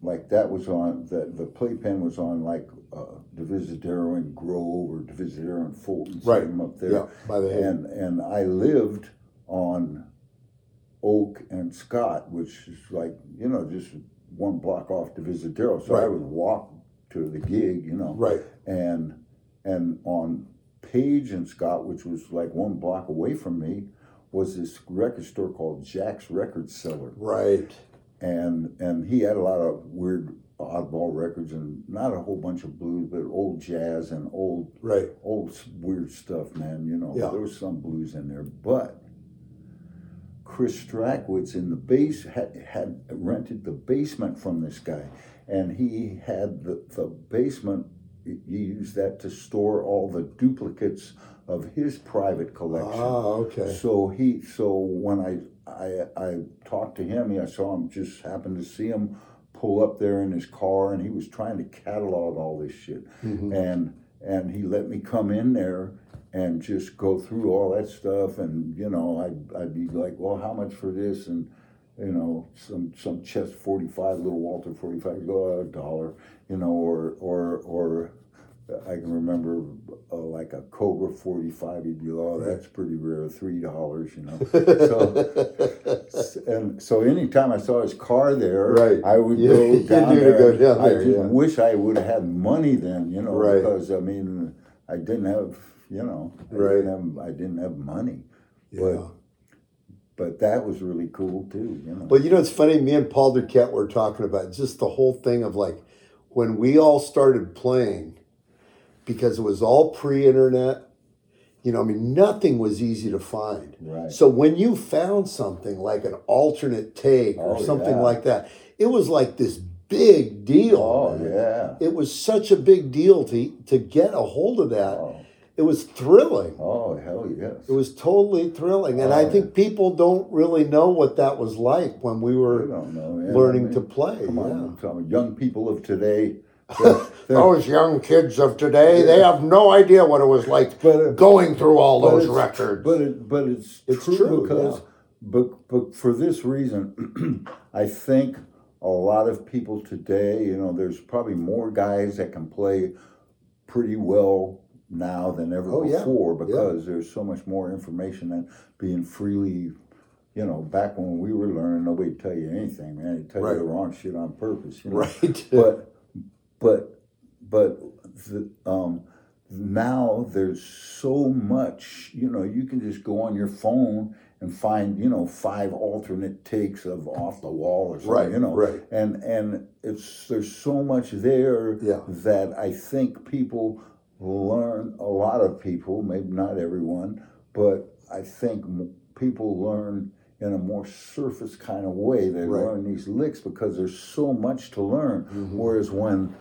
like that was on the the playpen was on like uh, Divisadero and Grove or Divisadero and Fulton, Right. something up there. Yeah, by the head. and and I lived on Oak and Scott, which is like you know just one block off Divisadero. So I Right. would walk to the gig, you know, Right. and and on Page and Scott, which was like one block away from me, was this record store called Jack's Record Cellar, Right. and and he had a lot of weird oddball records and not a whole bunch of blues, but old jazz and old Right. old weird stuff, man. You know, Yeah. there was some blues in there, but Chris Strachwitz in the base had, had rented the basement from this guy, and he had the, the basement. He used that to store all the duplicates of his private collection. Ah, okay. So he, so when I, I, I talked to him, I saw him, just happened to see him pull up there in his car, and he was trying to catalog all this shit, Mm-hmm. and and he let me come in there and just go through all that stuff, and you know, I'd I'd be like, well, how much for this, and you know, some some Chess forty five, little Walter forty five, go a dollar, you know, or or or. I can remember uh, like a Cobra 45, he'd be, oh, that's pretty rare, $3, you know. So, and so anytime I saw his car there, Right. I would You- go down there. go down I just yeah. wish I would have had money then, you know, Right. because I mean, I didn't have, you know, I, Right. didn't, have, I didn't have money. Yeah. But but that was really cool too, you know. Well, you know, it's funny. Me and Paul Duquette were talking about just the whole thing of like when we all started playing, because it was all pre-internet. You know, I mean, nothing was easy to find. Right. So when you found something like an alternate take or Oh, something yeah. like that, it was like this big deal. oh, man. yeah. It was such a big deal to to get a hold of that. Oh, It was thrilling. oh, hell yes. It was totally thrilling, and Oh, I think people don't really know what that was like when we were know. yeah, learning I mean, to play. Come on, yeah. I'm talking young people of today. Those young kids of today, they have no idea what it was like But, uh, going through all those records. But it, but it's, It's true, true, because, yeah. but but for this reason, I think a lot of people today, you know, there's probably more guys that can play pretty well now than ever Oh, before Yeah. because there's so much more information and being freely. You know, back when we were learning, nobody'd tell you anything, man. They'd tell Right. you the wrong shit on purpose. You know? right. but but but the, um, now there's so much you know you can just go on your phone and find you know five alternate takes of off the wall or something Right, you know right. and and it's there's so much there Yeah. that I think people learn a lot of people maybe not everyone but I think people learn in a more surface kind of way they Right. learn these licks because there's so much to learn Mm-hmm. whereas when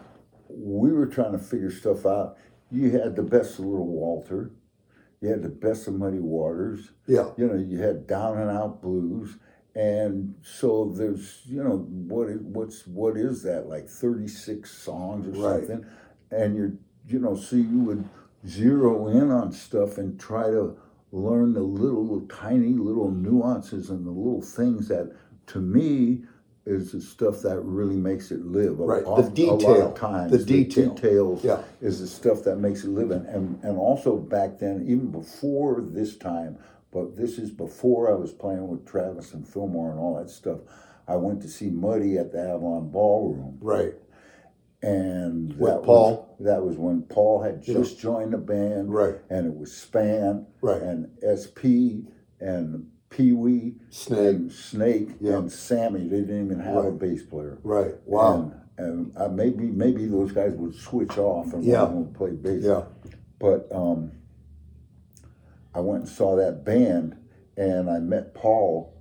we were trying to figure stuff out. You had the best of little Walter. You had the best of Muddy Waters. Yeah. you know, you had down and out blues, and so there's, you know, what is, what's what is that? Like thirty six songs or Right. something, and you're, you know, so you would zero in on stuff and try to learn the little, tiny little nuances and the little things that, to me, is the stuff that really makes it live. Right, the oft- A lot detail, of times, the detail. details Yeah. is the stuff that makes it live. And, and and also back then, even before this time, but this is before I was playing with Travis and Fillmore and all that stuff. I went to see Muddy at the Avalon Ballroom, Right. and With that Paul? Was, that was when Paul had just joined the band, Right. And it was Spann, Right. and SP, and Pee Wee, Snake. and Snake, Yeah. and Sammy. They didn't even have a bass player. Right. Wow. And, and uh, maybe maybe those guys would switch off and Yeah. one would play bass. yeah. But um, I went and saw that band, and I met Paul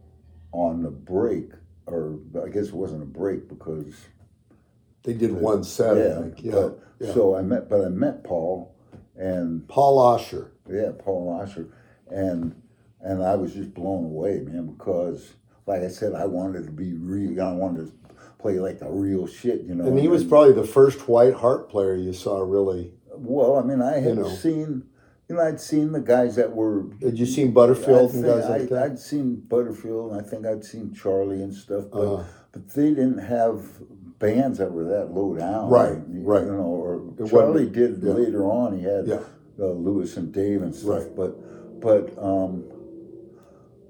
on the break, or I guess it wasn't a break because They did one set. yeah, I think. Yeah. but- yeah. So I met, but I met Paul, and Paul Oscher. yeah, Paul Oscher, and and I was just blown away, man, because like I said, I wanted to be real. I wanted to play like the real shit, you know. And he was probably the first white harp player you saw really. well. I mean, I had know. seen, you know, I'd seen the guys that were. Had you seen Butterfield I and guys I, like that? I'd seen Butterfield, and I think I'd seen Charlie and stuff, but Uh, but they didn't have bands that were that low down, Right, you, right. You know, or It Charlie did yeah. later on. He had Yeah. uh, Louis and Dave and stuff, Right. but but um,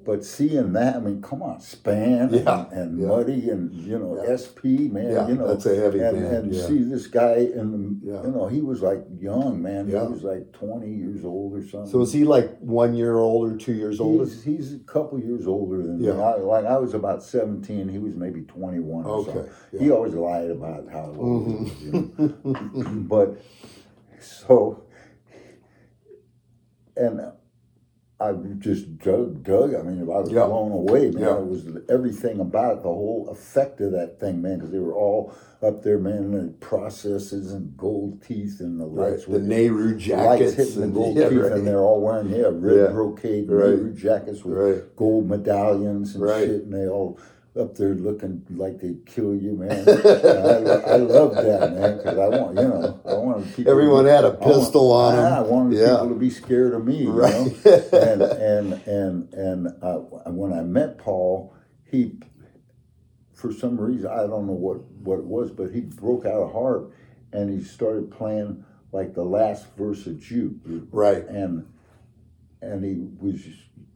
but seeing that, I mean, come on, Spann Yeah, and, and yeah. Muddy and you know Yeah. SP man, you know that's a heavy and, band, and see this guy and you know he was like young man, he was like twenty years old or something. so is he like one year old or two years older? He's, he's a couple years older than me. I, like I was about seventeen. He was maybe twenty one. or Okay. He always lied about how old he was. You Mm-hmm. know? but so and I just dug, dug. I mean, if I was Yeah. blown away, man. Yeah. It was everything about it, the whole effect of that thing, man. Because they were all up there, man, and processes and gold teeth and the Right. lights The were Nehru lights jackets hitting the and gold yeah, teeth, right. and they're all wearing yeah red brocade Right. Nehru jackets with Right. gold medallions and Right. shit, and they all up there looking like they'd kill you, man. I, I loved that, man, because I want you know I wanted people. Everyone had a I want- on on 'em. I wanted Yeah. people to be scared of me, you Right. know. and and and and uh, when I met Paul, he for some reason I don't know what what it was, but he broke out a harp and he started playing like the last verse of Juke, Right. and and he was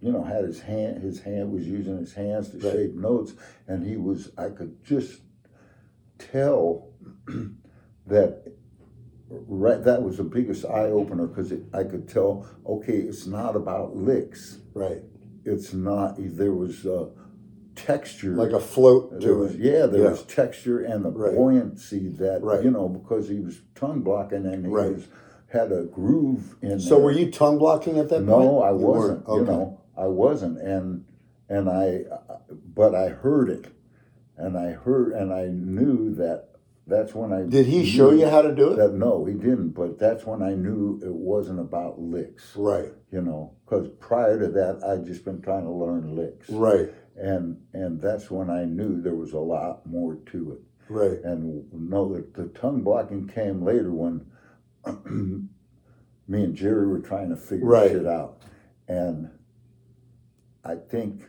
you know had his hand his hand was using his hands to Right. shape notes, and he was I could just tell that right that was the biggest eye opener because I could tell okay it's not about licks Right. it's not there was uh, texture Like a float there to was it. yeah there Yeah. was texture and the Right. buoyancy that Right. you know because he was tongue blocking and he Right. was had a groove in So there. were you tongue blocking at that point? no I You wasn't weren't. you know I wasn't and and I but I heard it and I heard and I knew that that's when I Did he show you how to do it? that no he didn't but that's when I knew it wasn't about licks Right. you know because prior to that I'd just been trying to learn licks Right. and and that's when I knew there was a lot more to it. Right. And no, the, the tongue blocking came later when me and Jerry were trying to figure Right. shit out, and I think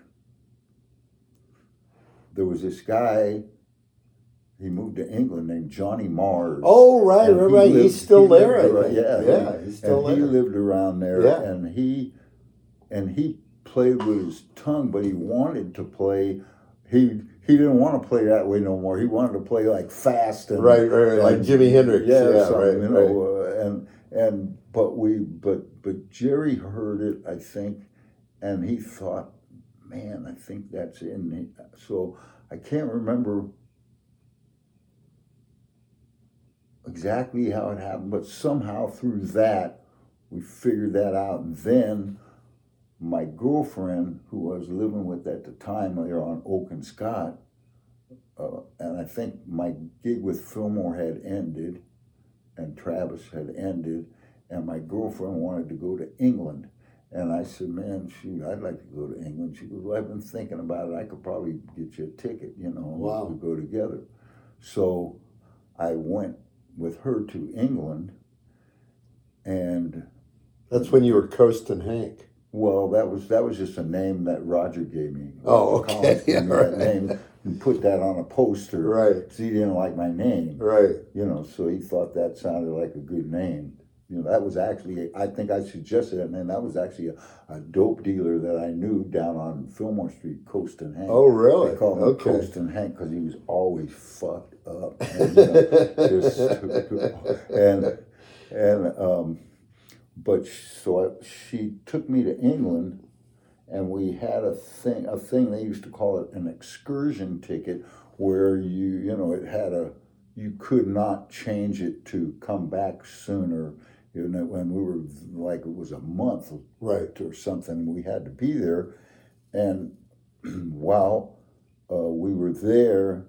there was this guy. He moved to England named Johnny Mars. Oh, right, right, he right. lived- He's still he there. Around- yeah, yeah, he- he's still and he lived around there, Yeah. and he and he played with his tongue, but he wanted to play. He he didn't want to play that way no more. He wanted to play like fast and Right, right, right, like and- Jimi Hendrix. Yeah, Yeah, right, you know, uh, and and but we but but Jerry heard it, I think, and he thought, man, I think that's in me. So I can't remember exactly how it happened, but somehow through that we figured that out. And then my girlfriend, who I was living with at the time, there on Oak and Scott, uh, and I think my gig with Fillmore had ended, and Travis had ended, and my girlfriend wanted to go to England. And I said, man, shoot, I'd like to go to England. She goes, well, I've been thinking about it. I could probably get you a ticket, you know, and Wow. we could go together. So I went with her to England, and That's when you were coasting Hank. well, that was that was just a name that Rodger gave me. Oh, Rodger okay. Collins gave me Yeah, that right. name. and put that on a poster. Right. 'cause he didn't like my name. Right. You know, so he thought that sounded like a good name. You know, that was actually, I think I suggested it, and that was actually a, a dope dealer that I knew down on Fillmore Street, Coast and Hank. Oh, really? They called him Okay. Coast and Hank because he was always fucked up. And, you know, just, and, and, um, but so I, she took me to England and we had a thing, a thing they used to call it an excursion ticket where you, you know, it had a, you could not change it to come back sooner. You know, when we were like, it was a month Right. or something, we had to be there. And while uh, we were there,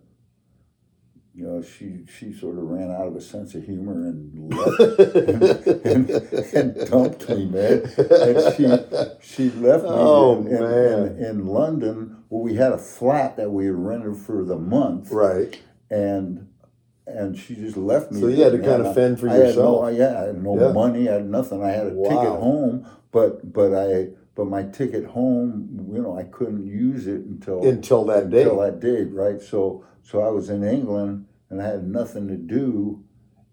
you know, she she sort of ran out of a sense of humor and left and, and, and dumped me, man. And she she left me Oh, in, man. in, in London where we had a flat that we had rented for the month, Right. and and she just left me. So you had to kind of fend for I Had yourself. no, yeah, I had no Yeah. money. I had nothing. I had a ticket home, but but I but my ticket home, you know, I couldn't use it until Until that day. until that date, right? So so I was in England and I had nothing to do,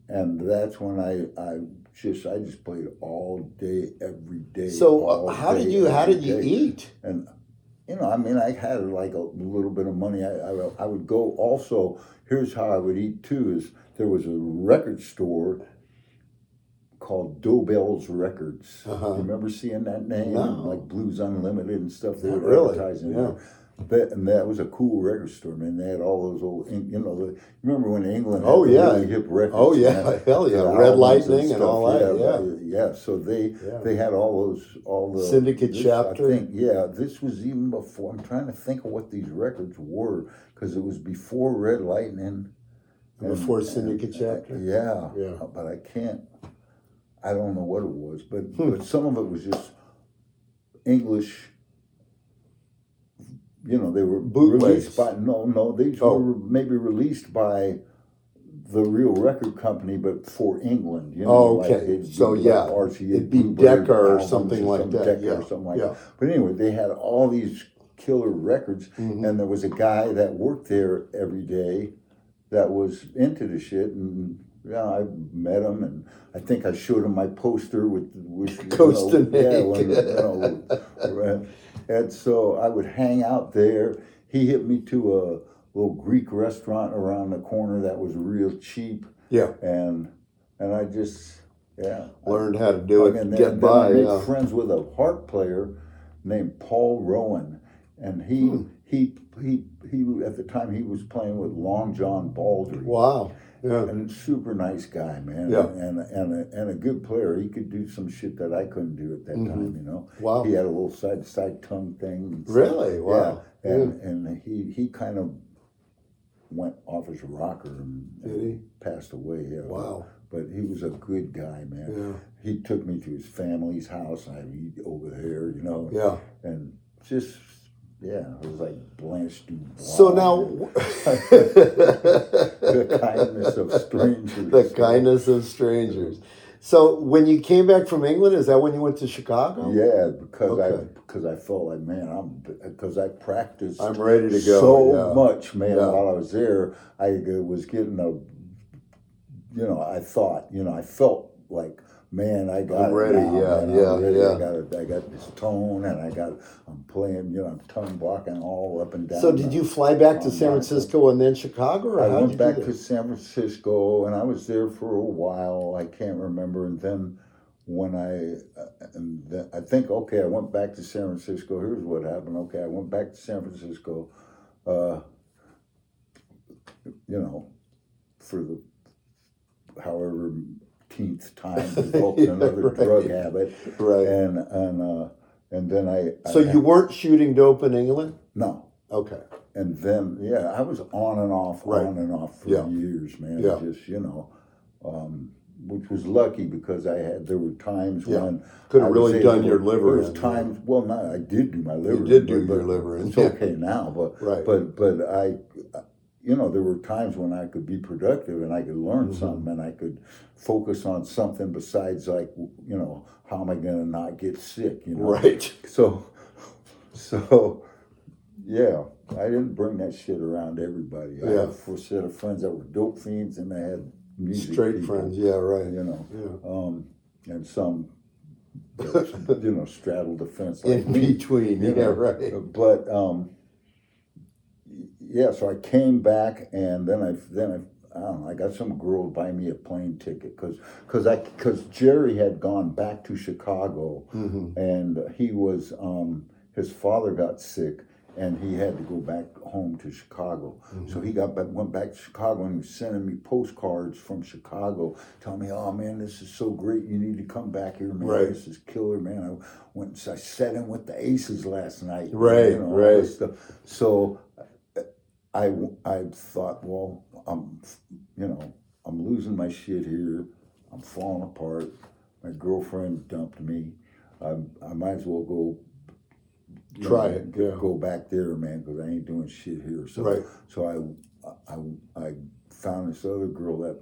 and that's when I I just I just played all day every day. So uh, how did you how did you day. eat? And you know, I mean, I had like a little bit of money. I, I, I would go also. Here's how I would eat too: is there was a record store called Dobell's Records. Uh-huh. Remember seeing that name? No. Like Blues Unlimited and stuff. They were really, advertising. yeah. there. That, and that was a cool record store, man. They had all those old, you know, the, remember when England had Oh, the yeah. really hip records? Oh, yeah. man? Hell yeah. Red Lightning and stuff, all that, yeah. Yeah, so they Yeah. they had all those all the Syndicate this, chapter? I think yeah, this was even before. I'm trying to think of what these records were because it was before Red Lightning. and- Before and- Syndicate chapter? Yeah, Yeah. But I can't. I don't know what it was, but Hmm. but some of it was just English. You know, they were Bootlegs. released by no, no. These Oh. were maybe released by the real record company, but for England. You know, Oh, like okay. it'd So, yeah, like RCA it'd be Decca or something like some that, Decca yeah, or something like yeah. that. But anyway, they had all these killer records, Mm-hmm. and there was a guy that worked there every day that was into the shit, and yeah, I met him, and I think I showed him my poster with with you Coast know, yeah, when, you know. and so I would hang out there. He hit me to a little Greek restaurant around the corner that was real cheap, Yeah. and and I just yeah Learned how to do it, and get then, then by. I made Yeah. friends with a harp player named Paul Rowan, and he Hmm. he he he at the time he was playing with Long John Baldry. Wow. Yeah. And super nice guy, man. Yeah. And and a, and a good player. He could do some shit that I couldn't do at that time, you know. Mm-hmm. Wow. He had a little side to side tongue thing. Really? Wow. Yeah. And and he he kind of went off his rocker and, and passed away. Yeah. Wow. But he was a good guy, man Yeah. he took me to his family's house I'd over there, you know. Yeah. And just yeah, it was like Blanche Dubois. So now, the kindness of strangers. the kindness of strangers. So when you came back from England, is that when you went to Chicago? Yeah, because Okay. I because I felt like man, I'm because I practiced. I'm ready to go. so yeah. much, man. Yeah. While I was there, I was getting a. You know, I thought, you know, I felt like, man, I got I'm it ready, now, yeah, man. Yeah, ready. yeah. I got it. I got this tone, and I got. I'm playing. You know, I'm tongue blocking all up and down. So did you fly back to San Francisco and then Chicago, or I went back to? San Francisco, and I was there for a while. I can't remember, and then when I, uh, and then I think okay, I went back to San Francisco. Here's what happened. Okay, I went back to San Francisco. Uh, you know, for the however tenth time developed Yeah, another right. drug habit, Right. and and uh, and then I. So I, you weren't shooting dope in England? no. Okay. And then, yeah, I was on and off, Right. on and off for Yeah. years, man. Yeah. Just you know, um, which was lucky because I had there were times Yeah. when Could have really done able- your liver There was times, well, not I did do my liver. You did do but- your liver It's okay now, but Right. but but I, you know, there were times when I could be productive and I could learn Mm-hmm. something and I could focus on something besides like you know how am I going to not get sick? You know, Right. so, so, yeah, I didn't bring that shit around everybody. I Yeah. had a set of friends that were dope fiends, and I had music Straight people, friends, yeah, right. you know, Yeah. um, and some, you know, straddled the fence like In me. between, you yeah, know. right. But um, yeah, so I came back, and then I then I, I don't know. I got some girl to buy me a plane ticket because because I because Jerry had gone back to Chicago, Mm-hmm. and he was um, his father got sick. And he had to go back home to Chicago, Mm-hmm. so he got back, went back to Chicago, and he was sending me postcards from Chicago, telling me, "Oh man, this is so great! You need to come back here, man. Right. This is killer, man." I went, I sat in with the Aces last night, Right, all right. this stuff. So I, I thought, well, I'm, you know, I'm losing my shit here. I'm falling apart. My girlfriend dumped me. I, I might as well go. Try know, it, Go, yeah. go back there, man, because I ain't doing shit here. So, Right. so I, I, I found this other girl that,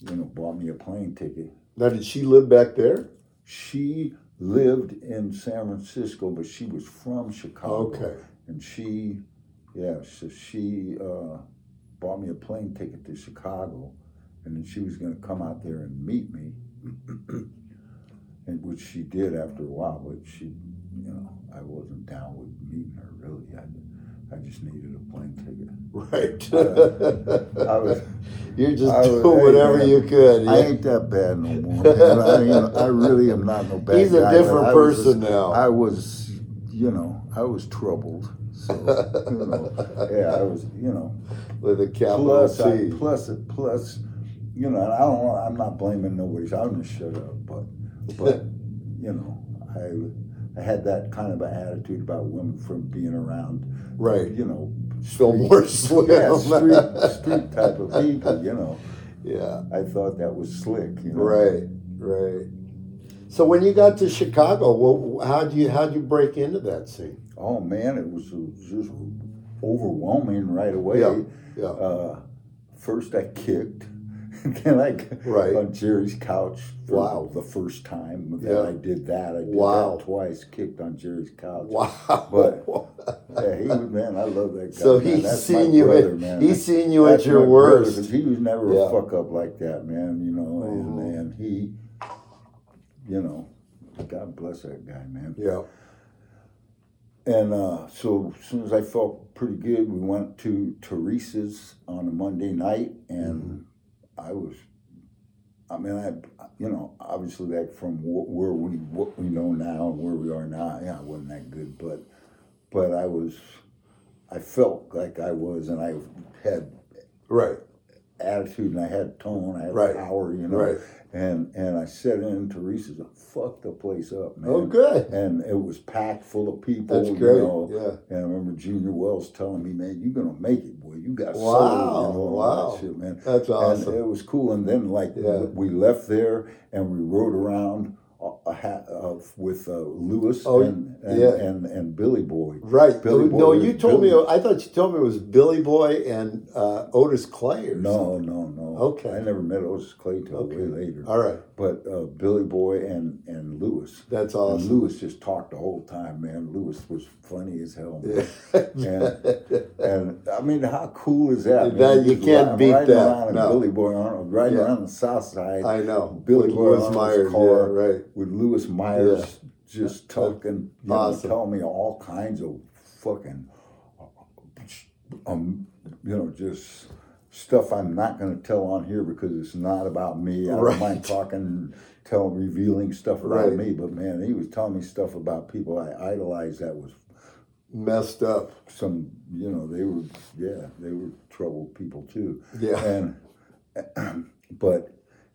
you know, bought me a plane ticket. Now, did she live back there? She lived in San Francisco, but she was from Chicago. Okay. And she, yeah, so she uh, bought me a plane ticket to Chicago, and then she was going to come out there and meet me, and which she did after a while. But she, you know, I wasn't down with meeting her really. I, I just needed a plane ticket. Right. I was. You're just I was- doing hey, whatever you could. I ain't that bad no more, man. I, I really am not no bad He's a guy, different was person now. I was, you know, I was troubled. So, you know, yeah, I was, you know. With a capital Plus, I, C. plus, plus, you know, and I don't. I'm not blaming nobody. I'm gonna shut up, but, but, you know, I, I had that kind of an attitude about women from being around, Right. You know, Fillmore Slim. yeah, street, street type of people. You know, yeah. I thought that was slick. You know, Right. Right. So when you got to Chicago, well, how'd you how'd you break into that scene? Oh man, it was, just overwhelming right away. Yeah, yeah. Uh, first I kicked, then I Right. on Jerry's couch for Wow. the first time. that Yeah. I did that. I did Wow. that twice. Kicked on Jerry's couch. Wow. But- Yeah, he was man. I love that guy. so man. he's That's seen you brother, at, man. he's seen you That's at your worst. brother, He was never Yeah. a fuck up like that, man. You know, and, Mhm. and he, you know, God bless that guy, man. Yeah. And uh, so as soon as I felt pretty good, we went to Theresa's on a Monday night, and I was, I mean, I, you know, obviously back from wh- where we what we know now and where we are now, yeah, I wasn't that good, but, but I was, I felt like I was, and I had Right. Attitude and I had tone, I had Right. power, you know, Right. and and I sat in Theresa's and fucked the place up, man. Oh, good. And it was packed full of people. That's you great. know. Yeah. And I remember Junior Wells telling me, "Man, you're gonna make it, boy. You got soul, Wow, you know, all wow. that shit, man." That's And awesome. it was cool. And then, like, Yeah. we left there and we rode around a, a hat of with uh, Louis Oh, and and, yeah. and and Billy Boy. Right. Billy Boy no, you told Billy. me. I thought you told me it was Billy Boy and uh, Otis Clay. Or No, something. no, no. Okay. I never met Otis Clay till Okay. way later. All right. But uh, Billy Boy and and Louis. That's And awesome. Louis just talked the whole time, man. Louis was funny as hell. Man. Yeah. And I mean, how cool is that? That- you can't beat riding that, Around no. Billy Boy Arnold, riding Yeah. around the South Side I know. Billy Boy Louis Arnold's Myers. car. Yeah. Right. With Louis Myers, Yeah. just talking, you Awesome. know, telling me all kinds of fucking, um, you know, just stuff I'm not going to tell on here because it's not about me. I Right. don't mind talking, telling, revealing stuff about Right. me. But man, he was telling me stuff about people I idolized that was Messed up. some, you know, they were, yeah, they were troubled people too. Yeah. And, but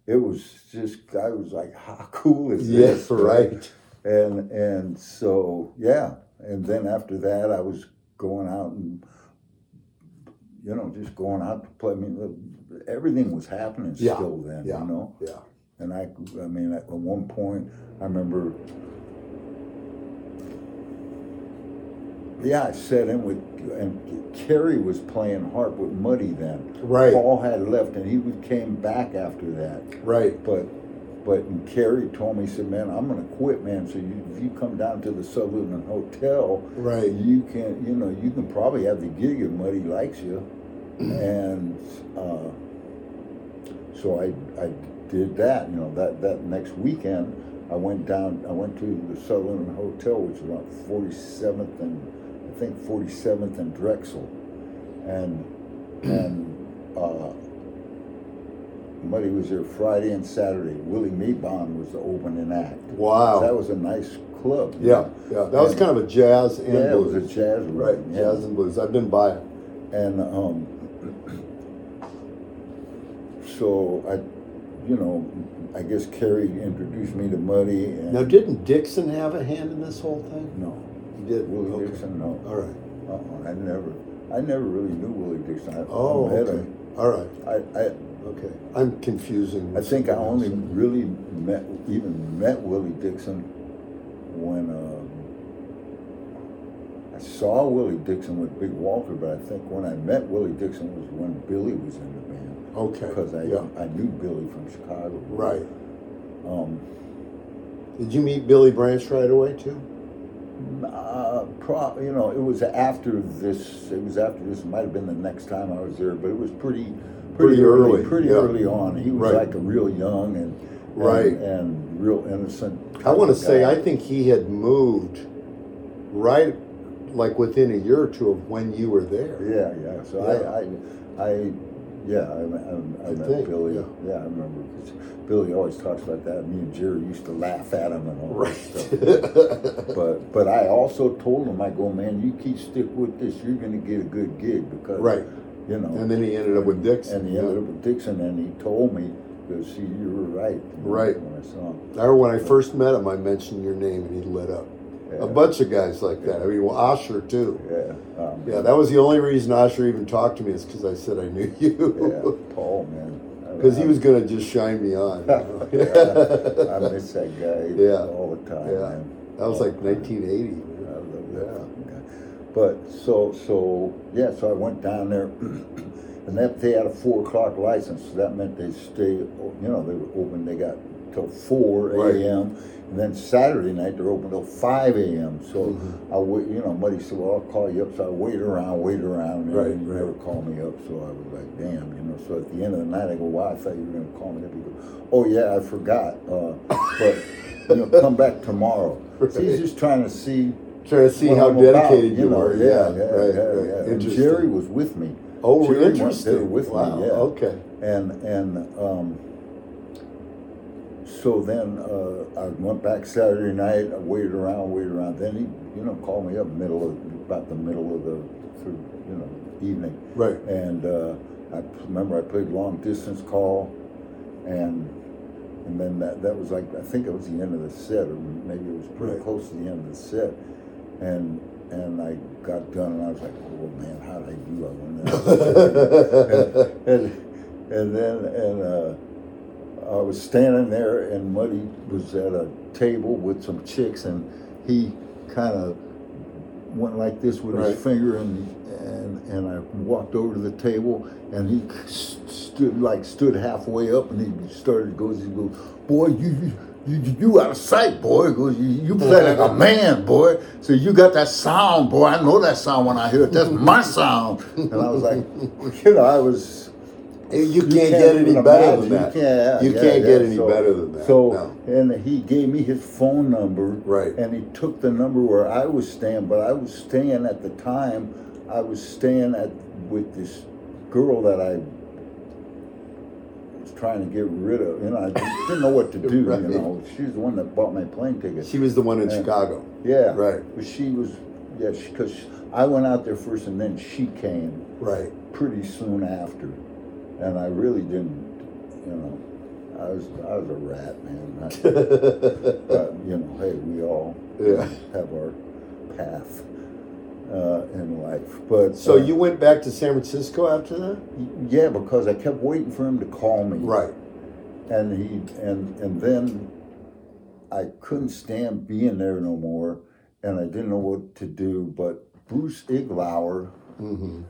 it was just, I was like, how cool is Yes. this? Right. And, and so, yeah. And then after that, I was going out and, you know, just going out to play. I mean, everything was happening Yeah. still then, Yeah. you know? Yeah. And I, I mean, at one point, I remember, yeah, I sat in with, and Carey was playing harp with Muddy then. Right. Paul had left, and he came back after that. Right. But but and Carey told me, he said, "Man, I'm gonna quit, man. So you, if you come down to the Sutherland Hotel, Right. you can, you know, you can probably have the gig if Muddy likes you." and uh, so I I did that. You know, that that next weekend, I went down. I went to the Sutherland Hotel, which was on 47th and think 47th and Drexel, and and. Uh, Muddy was there Friday and Saturday. Willie Mabon was the opening act. Wow. That was a nice club. Yeah, know. yeah. That was kind of a jazz and yeah, it was a jazz room, Right, yeah. jazz and blues. I've been by it. And um, so I, you know, I guess Carey introduced me to Muddy. And Now, didn't Dixon have a hand in this whole thing? no, Did. Willie Okay. Dixon, no. All right. Uh-uh, I never, I never really knew Willie Dixon. I, Oh, okay. All right. I, I, Okay. I'm confusing. I think I only else. really met, even met Willie Dixon when uh, I saw Willie Dixon with Big Walter, but I think when I met Willie Dixon was when Billy was in the band. Okay. Because I, yeah. I knew Billy from Chicago. Right. Um, Did you meet Billy Branch right away too? Uh, pro, you know, it was after this, it was after this, it might have been the next time I was there, but it was pretty, Pretty pretty, early, pretty yeah. early on. He was Right. like a real young and, and- Right. and, real innocent. I want to say. I think he had moved right, like within a year or two of when you were there. Yeah, yeah. So Yeah. I, I, I, yeah, I, I, I met Billy. yeah. Yeah. I remember Billy always talks about that. Me and Jerry used to laugh at him and all Right. that stuff. But but I also told him, I go, man, you keep stick with this, you're gonna get a good gig because Right. you know. And then he ended up with Dixon. And he ended up with Dixon, and he told me, because see, you were right. Right. When I saw him. I remember when I first met him, I mentioned your name and he lit up. Yeah. A bunch of guys like that. I mean, well, Oscher too. Yeah. Um, Yeah, that was the only reason Oscher even talked to me is because I said I knew Yeah, you. Paul, man. Because he was going to just shine me on. you know? yeah, I miss that guy Yeah. all the time, Yeah. man. That was All like the time. 1980. I love that Yeah. But so so yeah, so I went down there, and that they had a four o'clock license. So that meant they stay. You know, they were open. They got till four Right. a.m. And then Saturday night they're open till five a.m. So Mhm. I wait. You know, Muddy said, "Well, I'll call you up." So I wait around, wait around, and Right, he never right. called me up. So I was like, "Damn," you know. So at the end of the night, I go, "Wow, I thought you were gonna call me up." He goes, "Oh yeah, I forgot, uh, but you know, come back tomorrow." So he's just trying to see Trying to see how I'm about, dedicated you, are. Yeah, Yeah, yeah, right, yeah, right. yeah. And Jerry was with me. oh, Jerry went there with wow. me. Yeah. Okay. And and um, so then uh, I went back Saturday night. I waited around, waited around. Then he, you know, called me up middle of about the middle of the, through, you know, evening. Right. And uh, I remember I played long distance call, and and then that, that was like I think it was the end of the set, or maybe it was pretty Right. close to the end of the set. And and I got done, and I was like, oh man, how did I do? I won that. and, and then and uh, I was standing there, and Muddy was at a table with some chicks, and he kind of went like this with Right. his finger, and and and I walked over to the table, and he stood like stood halfway up, and he started goes he goes, boy, you. you you, you out of sight, boy. Goes, You, you play like a man, boy. So you got that sound, boy. I know that sound when I hear it. That's my sound. And I was like, you know, I was You can't get any better than that. You can't, You yeah, can't yeah. get any So- better than that. So, no. and he gave me his phone number. Right. And he took the number where I was staying, but I was staying at the time, I was staying at with this girl that I was trying to get rid of. You know, I just didn't know what to do. Right. You know, she's the one that bought my plane ticket. She was the one in Yeah. Chicago. yeah. Right. But she was, yeah, because I went out there first, and then she came Right. pretty soon after, and I really didn't, you know, I was I was a rat, man. I, but you know, hey, we all Yeah. have our path uh, in life. But So uh, you went back to San Francisco after that? yeah, because I kept waiting for him to call me, Right. and he and and then I couldn't stand being there no more, and I didn't know what to do. But Bruce Iglauer. hmm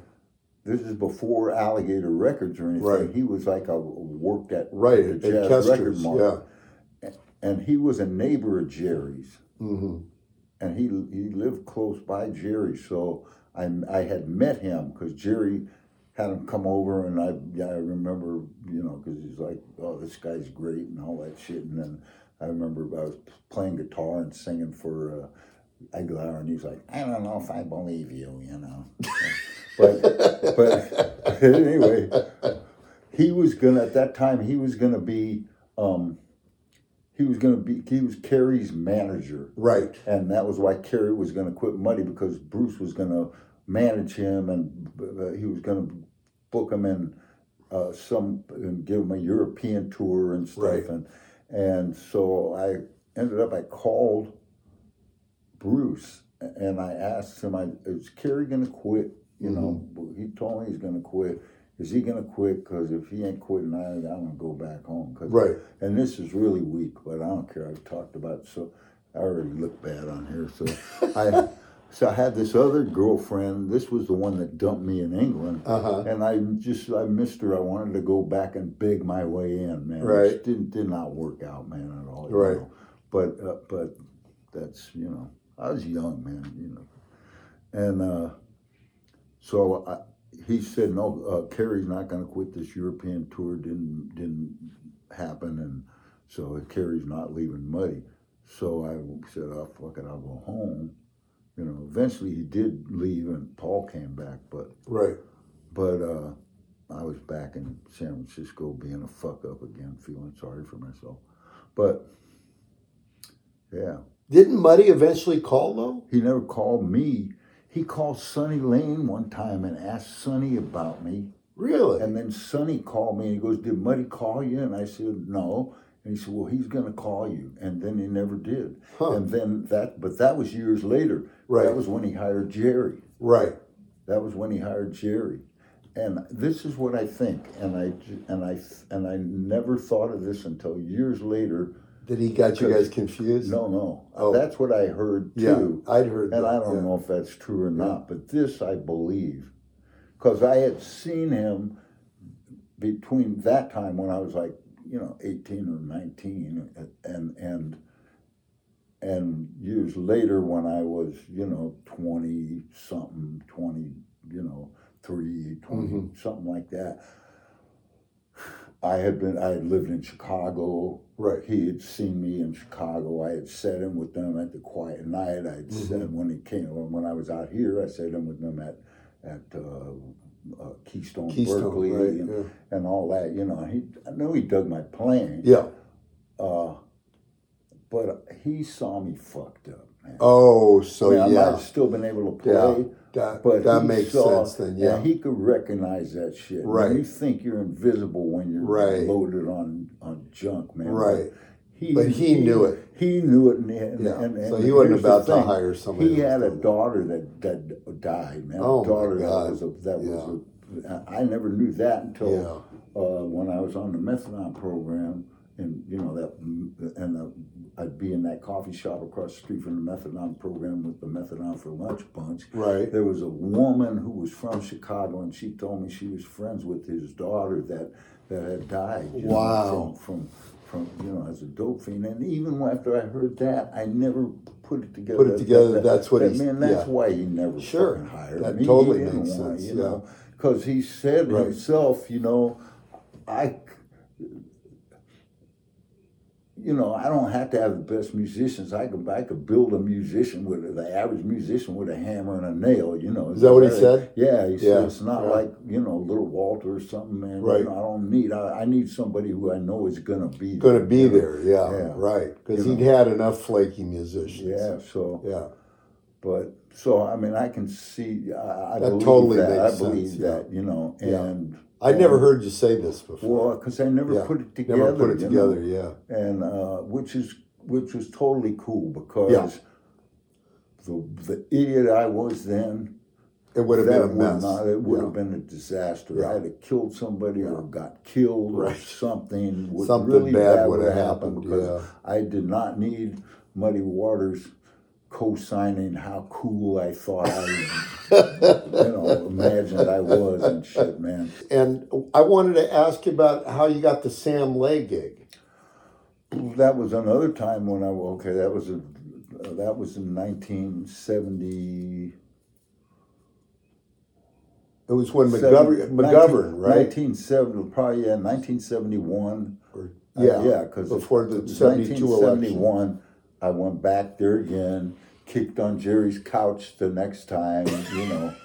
This is before Alligator Records or anything. Right. He was like a worked at Right. At Jazz Koester's. Record Mart. Yeah. and he was a neighbor of Jerry's, Mm-hmm. and he he lived close by Jerry. So I I had met him because Jerry had him come over, and I yeah, I remember you know because he's like, oh, this guy's great and all that shit, and then I remember I was playing guitar and singing for. Uh, Iglauer, and he's like, I don't know if I believe you, you know. but but anyway, he was gonna at that time he was gonna be um, he was gonna be he was Carey's manager, Right. and that was why Carey was gonna quit Muddy because Bruce was gonna manage him and uh, he was gonna book him in uh, some and give him a European tour and stuff, Right. and and so I ended up I called Bruce and I asked him, I, is Carey gonna quit? You know, he told me he's gonna quit. Is he gonna quit? Because if he ain't quitting, I, I'm gonna go back home. 'Cause- Right. And this is really weak, but I don't care. I've talked about it, so I already look bad on here. So I, so I had this other girlfriend. This was the one that dumped me in England, Uh-huh. and I just I missed her. I wanted to go back and beg my way in, man. Right. It didn't did not work out, man, at all. Right. know. But uh, but that's you know I was young, man. You know, and uh, so I, he said no. Uh, Carey's not going to quit this European tour. Didn't didn't happen, and so Carey's not leaving Muddy. So I said, "Oh fuck it, I'll go home." You know, eventually he did leave, and Paul came back, but Right. but uh, I was back in San Francisco being a fuck up again, feeling sorry for myself. But yeah, Didn't Muddy eventually call though? he never called me. He called Sonny Lane one time and asked Sonny about me. Really? And then Sonny called me and he goes, Did Muddy call you? And I said, No. And he said, Well, he's going to call you. And then he never did. Huh. And then that, but that was years later. Right. That was when he hired Jerry. right. That was when he hired Jerry. And this is what I think, and I and I and I never thought of this until years later. Did he got you guys confused? No, no, Oh. that's what I heard too. Yeah. I'd heard and that. I don't yeah. know if that's true or not, but this I believe, because I had seen him between that time when I was like, you know, eighteen or nineteen, and and and years later when I was, you know, twenty something, twenty, you know, three, 20, Mm-hmm. something like that. I had been, I had lived in Chicago. Right. He had seen me in Chicago. I had sat him with them at the Quiet Knight. I had Mm-hmm. said when he came, when I was out here, I sat him with them at at uh, uh, Keystone, Keystone, Berkeley, right, and, yeah. and all that. You know, he I know he dug my playing. Yeah. Uh, but he saw me fucked up. Oh, so I mean, I might yeah. have still been able to play. Yeah. That But that makes saw- sense then. Yeah. He could recognize that shit. Right. When you think you're invisible when you're Right. loaded on, on junk, man. Right. He, But he knew it. He knew it. And, and, Yeah. and, and So he wasn't about to hire somebody He had a daughter that, that died, man. Oh, a daughter that was a, that was a, I never knew that until Yeah. uh, when I was on the methadone program, and you know that, and uh, I'd be in that coffee shop across the street from the methadone program with the methadone for lunch bunch. Right. There was a woman who was from Chicago, and she told me she was friends with his daughter that that had died. you know, Wow. from, from from you know as a dope fiend, and even after I heard that, I never put it together. Put it together, that's what that, he's- man. That's yeah. why he never Sure. fucking hired That me. Totally makes sense, You yeah. know, because he said Right. himself, you know, I. You know, I don't have to have the best musicians. I could, I could build a musician with the average musician with a hammer and a nail. You know, Is that what he said? Yeah, he Yeah, said it's not yeah. like you know little Walter or something, man. You Right. know, I don't need. I, I need somebody who I know is gonna be Going to there, be you know. there. Yeah. Yeah. Right. Because he'd had enough flaky musicians. Yeah, so Yeah. but so I mean, I can see. I, I That believe totally that. makes I believe sense, yeah. that. You know, and I'd never heard you say this before. well, because I never Yeah. put it together. Never put it you know? together. Yeah. and uh, which is which was totally cool because Yeah. the the idiot I was then. It would have been a would mess. Not, it would Yeah. have been a disaster. I had to killed somebody or got killed or something. Something really bad would would've have happened, because yeah. I did not need Muddy Waters co-signing how cool I thought I, you know, imagined I was and shit, man. And I wanted to ask you about how you got the Sam Lay gig. that was another time when I okay that was a that was in 1970 It was when McGovern, McGovern, right? 1970 probably yeah 1971 Or- Uh, yeah, yeah because before the 72 election. 1971 I went back there again kicked on Jerry's couch the next time you know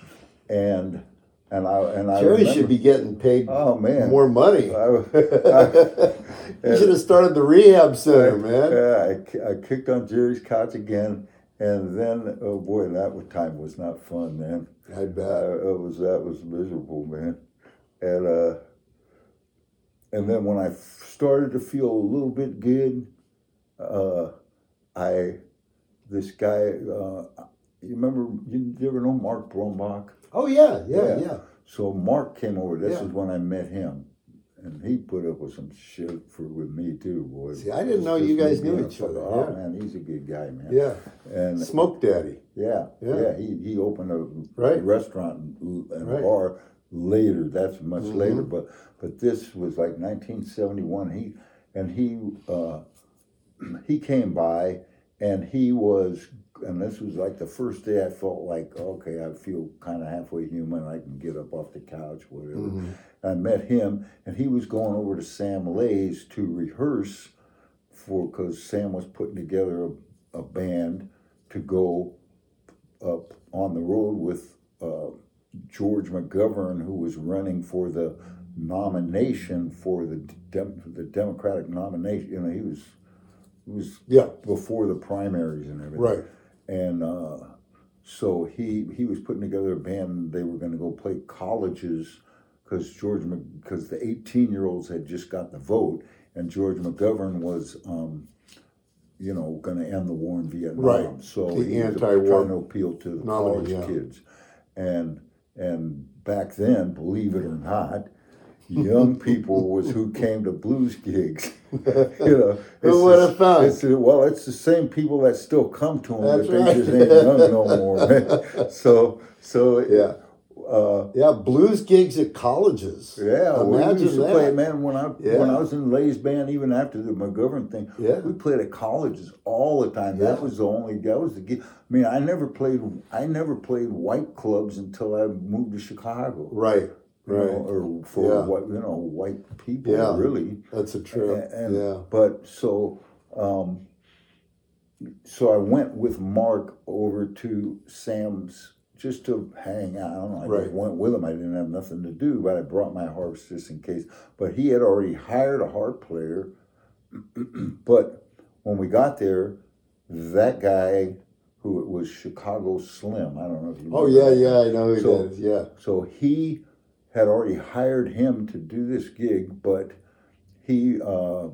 and and I and I Jerry remember, should be getting paid oh man more money. I, I, You should have started the rehab center, man. Yeah, I, I kicked on Jerry's couch again, and then oh boy, that time was not fun, man. I bet. Uh, it was that was miserable, man. And uh, and then when I started to feel a little bit good, uh, I this guy. Uh, you remember? You, you ever know Mark Brombach? Oh yeah, yeah, Yeah. yeah. So Mark came over. This Yeah. is when I met him, and he put up with some shit for with me too, boy. See, I didn't know you guys knew each other. Oh yeah. man, he's a good guy, man. Yeah. And Smoke Daddy. yeah, Yeah. yeah, He he opened a Right. restaurant and, and Right. bar later. That's much Mhm. later, but but this was like 1971. He and he uh, he came by and he was and this was like the first day I felt like okay I feel kind of halfway human I can get up off the couch whatever Mhm. I met him and he was going over to Sam Lay's to rehearse for because Sam was putting together a, a band to go up on the road with uh, George McGovern who was running for the nomination for the Dem- the Democratic nomination you know he was was Yeah. before the primaries and everything Right. and uh, so he he was putting together a band. They were going to go play colleges because George because the eighteen year olds had just got the vote, and George McGovern was. Um, you know, going to end the war in Vietnam. Right. So The he anti-war trying to appeal to the college yeah. kids, and and back then, believe it or not, young people was who came to blues gigs. you know, Who it's would have thought? it's well, it's the same people that still come to them, That's but they right. just ain't young no more. man. so, so Yeah. uh, Yeah. Blues gigs at colleges. yeah, we used to that. play, man. When I when I was in Lay's band, even after the McGovern thing, Yeah. we played at colleges all the time. That was the only that was the gig. I mean, I never played I never played white clubs until I moved to Chicago. Right. You know, Right. or for Yeah. what you know, white people Yeah. really. That's a trip. And, yeah. But so, um, so I went with Mark over to Sam's just to hang out. I don't know. I Right. just went with him. I didn't have nothing to do, but I brought my harps just in case. But he had already hired a harp player. but when we got there, that guy who was Chicago Slim. I don't know if you. Oh yeah, that. yeah. I know who So- is. Yeah. So he had already hired him to do this gig, but he uh,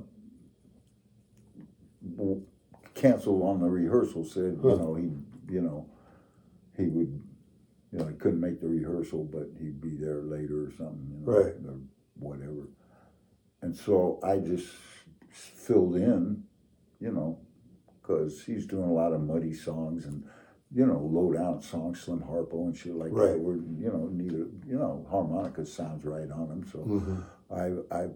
canceled on the rehearsal. Said, Huh. you know, he, you know, he would, you know, he couldn't make the rehearsal, but he'd be there later or something, you know, Right. or whatever. And so I just filled in, you know, because he's doing a lot of muddy songs and you know, low down songs, Slim Harpo and shit like Right. that. Where you know, neither you know, harmonica sounds right on them. So Mhm. I I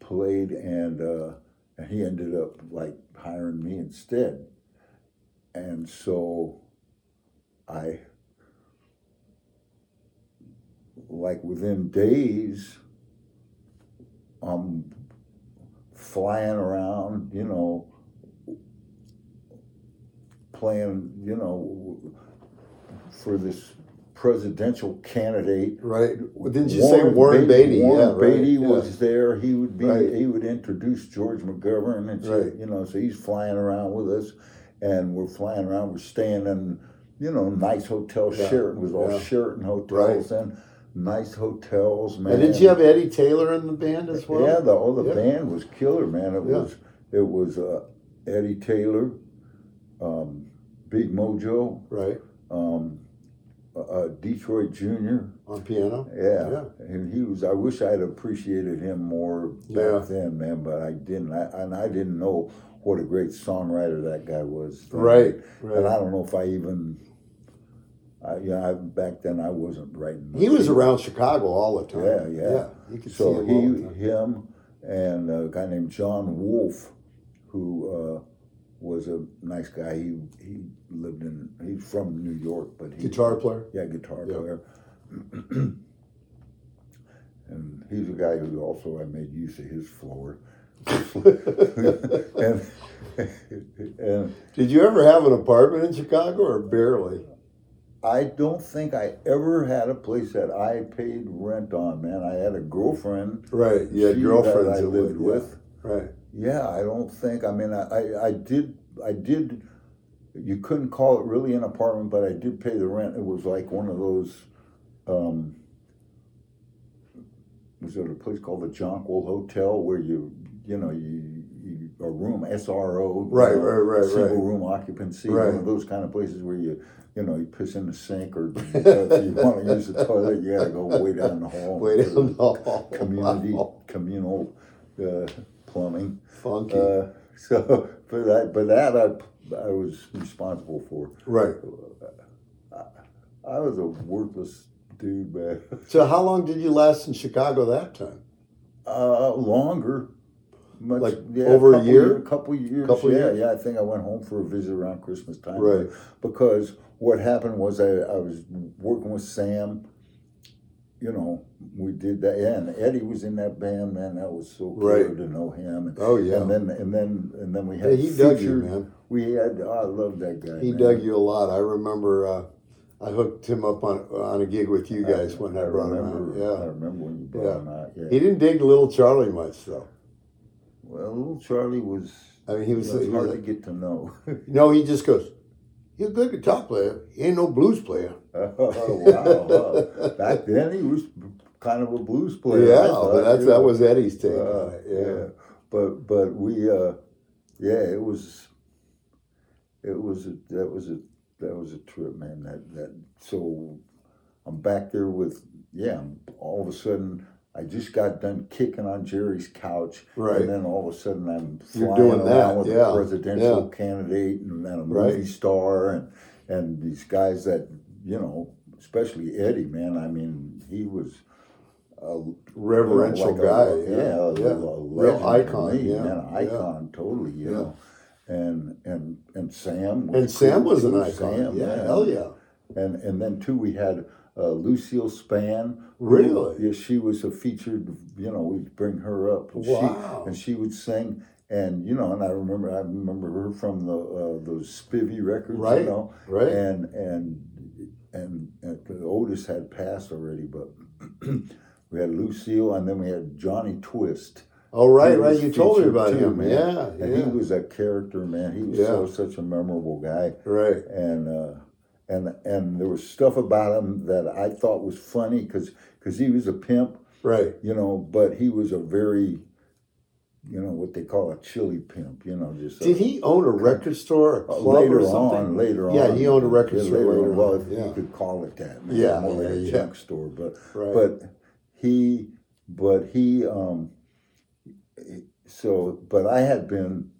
played and uh, and he ended up like hiring me instead. And so I like within days I'm flying around, you know, playing, you know, for this presidential candidate Right. Well, didn't you say Warren Beatty? Warren yeah. Right. Beatty yeah. was there. He would be. Right. He would introduce George McGovern and shit, Right. you know. So he's flying around with us, and we're flying around. We're staying in, you know, nice hotels. Yeah. Sheraton was all Yeah. Sheraton hotels and nice hotels, man. And did you have Eddie Taylor in the band as well? Yeah, the oh, the band was killer, man. It was it was uh, Eddie Taylor, um, Big Mojo, Right. um, uh, Detroit Junior. On piano. Yeah. Yeah. and he was. I wish I'd appreciated him more back Yeah. then, man. But I didn't. I, and I didn't know what a great songwriter that guy was. Right. And I don't know if I even. I, yeah, I, back then I wasn't writing. He was around Chicago all the time. Yeah, yeah. You could So see him all the he, him, and a guy named John Wolf who uh, was a nice guy. He he lived in he's from New York, but he Guitar player. yeah guitar Yeah. player. and he's a guy who also I made use of his floor. and and Did you ever have an apartment in Chicago or barely? I don't think I ever had a place that I paid rent on, man. I had a girlfriend. Right. Yeah, had girlfriends I lived yeah. with. Right. Yeah, I don't think. I mean, I, I, I did, I did. You couldn't call it really an apartment, but I did pay the rent. It was like one of those. Um, was there a place called the Jonquil Hotel where you, you know, you, you a room SRO, you Right, know, right, right, single right. room occupancy, Right. one of those kind of places where you, you know, you piss in the sink or if you want to use the toilet, you gotta go way down the hall. Way down the hall. Community Wow. communal uh, plumbing. Funky. Uh, so, but that, but that I, I was responsible for. right. I was a worthless dude, man. So how long did you last in Chicago that time? Uh, longer, much, Like yeah, over a year? year- couple years, Couple yeah, years? yeah. I think I went home for a visit around Christmas time, Right. Because what happened was I, I was working with Sam. You know, we did that, yeah, and Eddie was in that band, man. That was so cool Right. to know him. And, Oh yeah. And then and then and then we Yeah, had he dug you, man. We had oh, I love that guy. He man. dug you a lot. I remember uh, I hooked him up on on a gig with you guys when I, brought him remember, out. I remember when you brought Yeah. him out. Yeah. He didn't dig little Charlie much though. well, little Charlie was. I mean, he was, it was he hard was to get to know. no. He just goes, "You're a good guitar player. He ain't no blues player." oh wow! wow. Back then, he was kind of a blues player. Yeah, thought, but that's that was Eddie's take Uh, it. Yeah. But but we uh, yeah, it was. It was a that was a that was a trip, man. That that so, I'm back there with yeah. I'm- All of a sudden, I just got done kicking on Jerry's couch, Right. and then all of a sudden I'm flying doing around that, with yeah, a presidential candidate and then a movie Right. star and and these guys that you know, especially Eddie, man. I mean, he was. A, Reverential like a- guy. yeah, yeah. a, yeah. a Real icon. me, yeah. man, an yeah. icon, totally, you Yeah. know. And and and Sam was And Sam cool was an icon. Sam, yeah, man. hell yeah. And and then too, we had uh, Lucille Spann. who- Really? Yeah, she was a featured. You know, we'd bring her up. And Wow. She, and she would sing. And you know, and I remember, I remember her from the uh, those Spivey records. Right, You know, right. And and and, and Otis had passed already, but we had Lucille, and then we had Johnny Twist. Oh, right, right. You told me about too, him. man. Yeah, And yeah. he was a character, man. He was Yeah. so such a memorable guy, right. and uh, and and there was stuff about him that I thought was funny because because he was a pimp, Right. you know, but he was a very, you know, what they call a chili pimp, you know, just a- Did he own a record store, a uh, club later or something? on, later Yeah, on, he owned a record Yeah, store later on. Well, if yeah. you could call it that. Yeah, more like a yeah. junk store, but Right. but he but he um so but i had been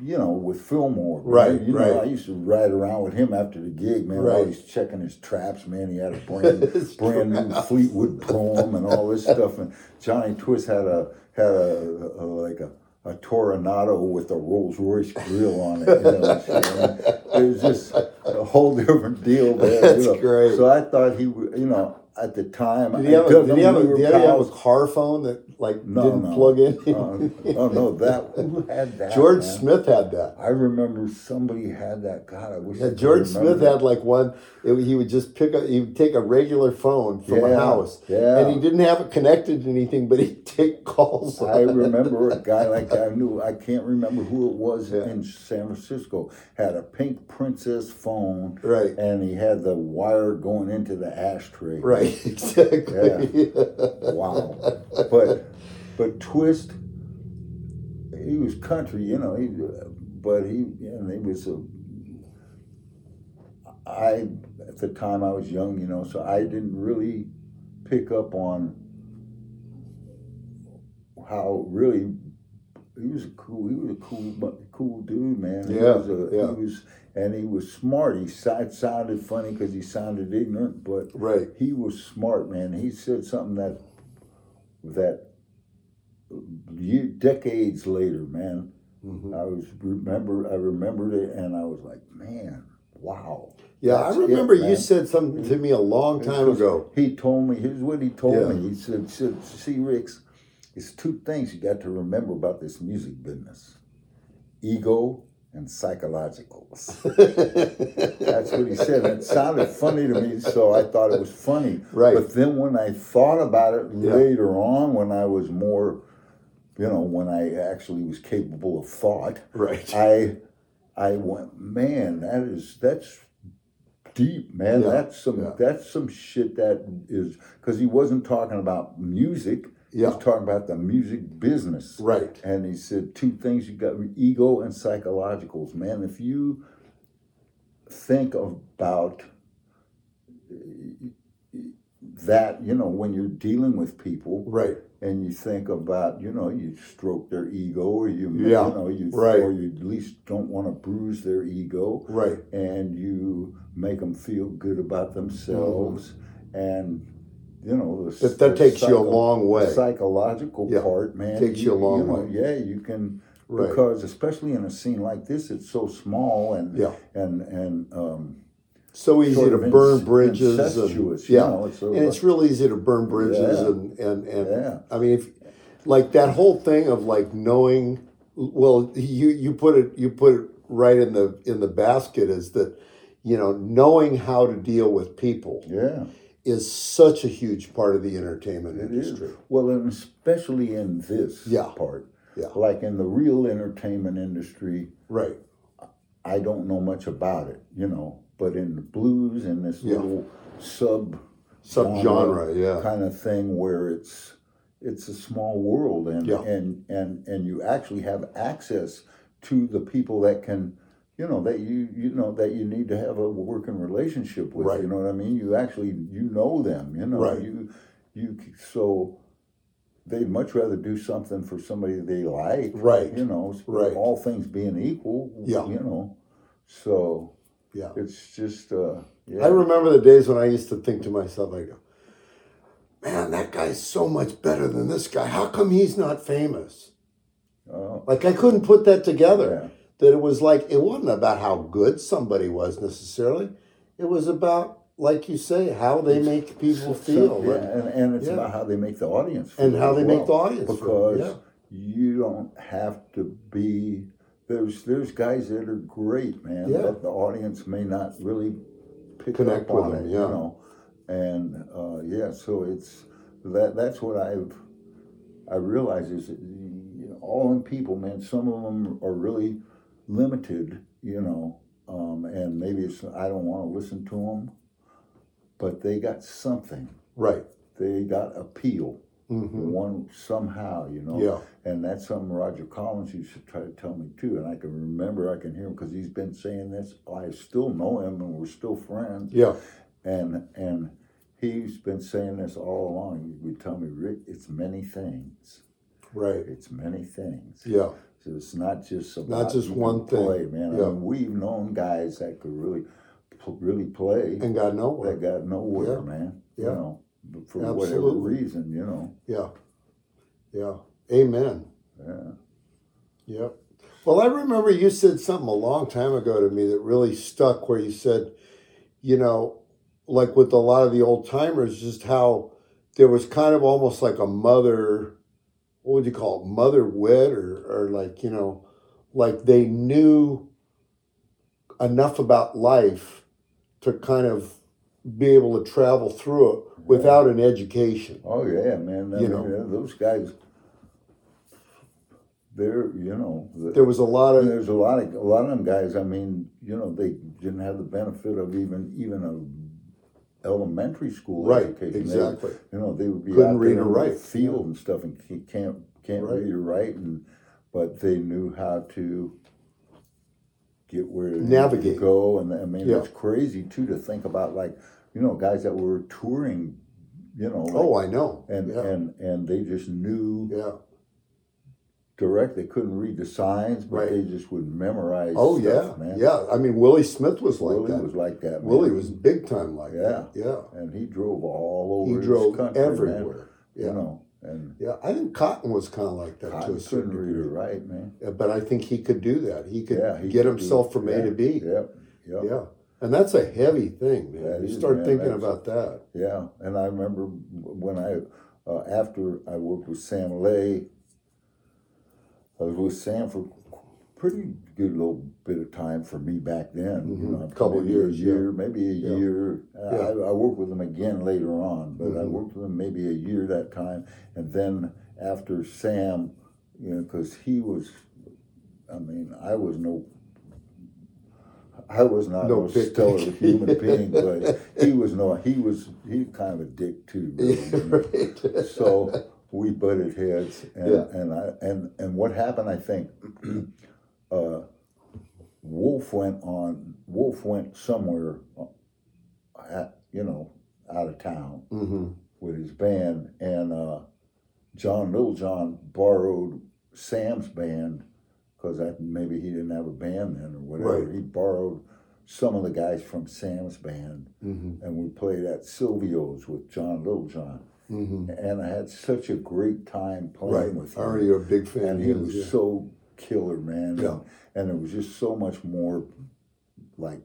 you know with fillmore. Right, you know right. i used to ride around with him after the gig man Right. always checking his traps man he had a brand, brand new fleetwood poem and all this stuff and johnny twist had a had a, a like a a Toronado with a Rolls Royce grill on it. You know, and. I mean, it was just a whole different deal, man. That's you know. great. So I thought he, you know, at the time, Did he have I a, did he have a, did he have a car phone that like No, didn't no. plug in? Uh, oh no, that who had that? George man? Smith had that. I remember somebody had that. God, I wish. Yeah, could George Smith had like one. It, he would just pick up. He would take a regular phone from a house, yeah. and he didn't have it connected to anything, but he'd take calls. I remember a guy like. I knew I can't remember who it was Yeah. in San Francisco. Had a pink princess phone, Right. and he had the wire going into the ashtray. Right, exactly. Wow. But but Twist, he was country, you know. He, but he and he was a. I at the time I was young, you know, so I didn't really pick up on how really he was a cool he was a cool bu- cool dude man he Yeah, was a, yeah. he was and he was smart he it sounded funny because he sounded ignorant but right. he was smart man he said something that that you, decades later man Mhm. I was remember I remembered it, and I was like, man, wow. Yeah, I it, remember you said something to me a long time ago. He told me, here's what he told Yeah. me. He said, said, see, Ricks, it's two things you got to remember about this music business ego and psychologicals. That's what he said. It sounded funny to me, so I thought it was funny. Right. But then when I thought about it Yeah. later on, when I was more, you know, when I actually was capable of thought, right. I I went, man, that is that's deep, man. Yeah, That's some yeah. that's some shit that is because he wasn't talking about music. Yeah. was talking about the music business. Right. And he said two things you got ego and psychologicals, man. If you think about that, you know, when you're dealing with people, Right. and you think about, you know, you stroke their ego, or you, Yeah, you know, you right. or you at least don't want to bruise their ego, Right. and you make them feel good about themselves, mm-hmm. and you know, the. That- that the takes you a long way. The psychological Yeah, part, man, takes you a long know, way. Yeah, you can. Right. Because especially in a scene like this, it's so small and Yeah. and and um, So easy to burn bridges. And, you yeah. know, it's and it's real easy to burn bridges. Yeah. And, and, and Yeah. I mean, if, like that whole thing of like knowing, well, you, you put it, you put it right in the, in the basket is that, you know, knowing how to deal with people yeah. Is such a huge part of the entertainment It is. industry. Well, and especially in this Yeah. part. Yeah. Like in the real entertainment industry, Right. I don't know much about it, you know. But in the blues and this Yeah. little sub Subgenre, yeah. kind of thing where it's it's a small world and Yeah. and and and you actually have access to the people that can you know that you you know that you need to have a working relationship with Right. you know what i mean you actually you know them you know Right. you you so they'd much rather do something for somebody they like Right. you know Right. all things being equal Yeah. you know so Yeah. it's just uh yeah I remember the days when I used to think to myself, I go, man, that guy's so much better than this guy. How come he's not famous? uh, Like I couldn't put that together. Yeah. That it was like it wasn't about how good somebody was necessarily. It was about, like you say, how they make people So- feel. yeah, and, and it's Yeah. about how they make the audience feel And how they make the audience feel, because yeah. you don't have to be there's there's guys that are great man Yeah. that the audience may not really pick Connect up with on them, it yeah. you know and uh, yeah so it's that that's what I've I realize is that, you know, all in people man some of them are really limited you know um, and maybe it's I don't want to listen to them but they got something Right. they got appeal hmm one somehow you know Yeah. and that's something rodger collins used to try to tell me too and i can remember i can hear him because he's been saying this i still know him and we're still friends Yeah. and and he's been saying this all along he would tell me rick it's many things Right. it's many things Yeah. So it's not just about just one play thing. man Yeah. I mean, we've known guys that could really really play And got nowhere. that got nowhere Yeah. man Yeah. you know for whatever reason you know Yeah. Yeah. Amen. yeah Yep. Well, I remember you said something a long time ago to me that really stuck where you said, you know, like with a lot of the old timers, just how there was kind of almost like a mother, what would you call it, mother wit or, or like, you know, like they knew enough about life to kind of be able to travel through it without an education. Oh yeah, man. I You know. uh, those guys. They're you know. the- There was a lot of, there's a lot of a lot of them guys. I mean, you know, they didn't have the benefit of even even a elementary school right, education. Exactly. you know, they would be Couldn't out read or in write. field and stuff, and can't can't Right. read or write, and but they knew how to get where Navigate. to go. And I mean, Yeah. it's crazy too to think about like you know guys that were touring, you know, oh, like, Oh, I know. and yeah. and and they just knew yeah. Direct. They couldn't read the signs, but Right. they just would memorize. Oh stuff, yeah, man. yeah. I mean, Willie Smith was like Willie that. was like that. man. Willie was big time like Yeah. that. Yeah, and he drove all over. he drove country, everywhere. You know, And Yeah, I think Cotton was kind of like that to a certain couldn't read or degree. write, man. Yeah, But I think he could do that. He could Yeah, he get could himself from A to B. Yep. Yep. Yeah. And that's a heavy thing, man. That you is, start man. thinking about that. Yeah, and I remember when I, uh, after I worked with Sam Lay, was with Sam for pretty good little bit of time for me back then. You Mhm. know, Couple maybe years, a yeah. year, maybe a Yeah. year. Yeah. I, I worked with him again later on, but I Mhm. worked with him maybe a year that time, and then after Sam, you know, because he was, I mean, I was no. I was not No no, stellar human being, but he was no. He was he kind of a dick too. really, right. so we butted heads and Yeah. and I and and what happened I think uh Wolf went on Wolf went somewhere uh, at, you know out of town hmm with his band and uh John Littlejohn borrowed Sam's band because maybe he didn't have a band then or whatever Right. he borrowed some of the guys from Sam's band hmm and we played at Silvio's with John Littlejohn hmm and I had such a great time playing Right. with I him. already a big fan. and he was yeah. so killer, man. Yeah. And, and it was just so much more like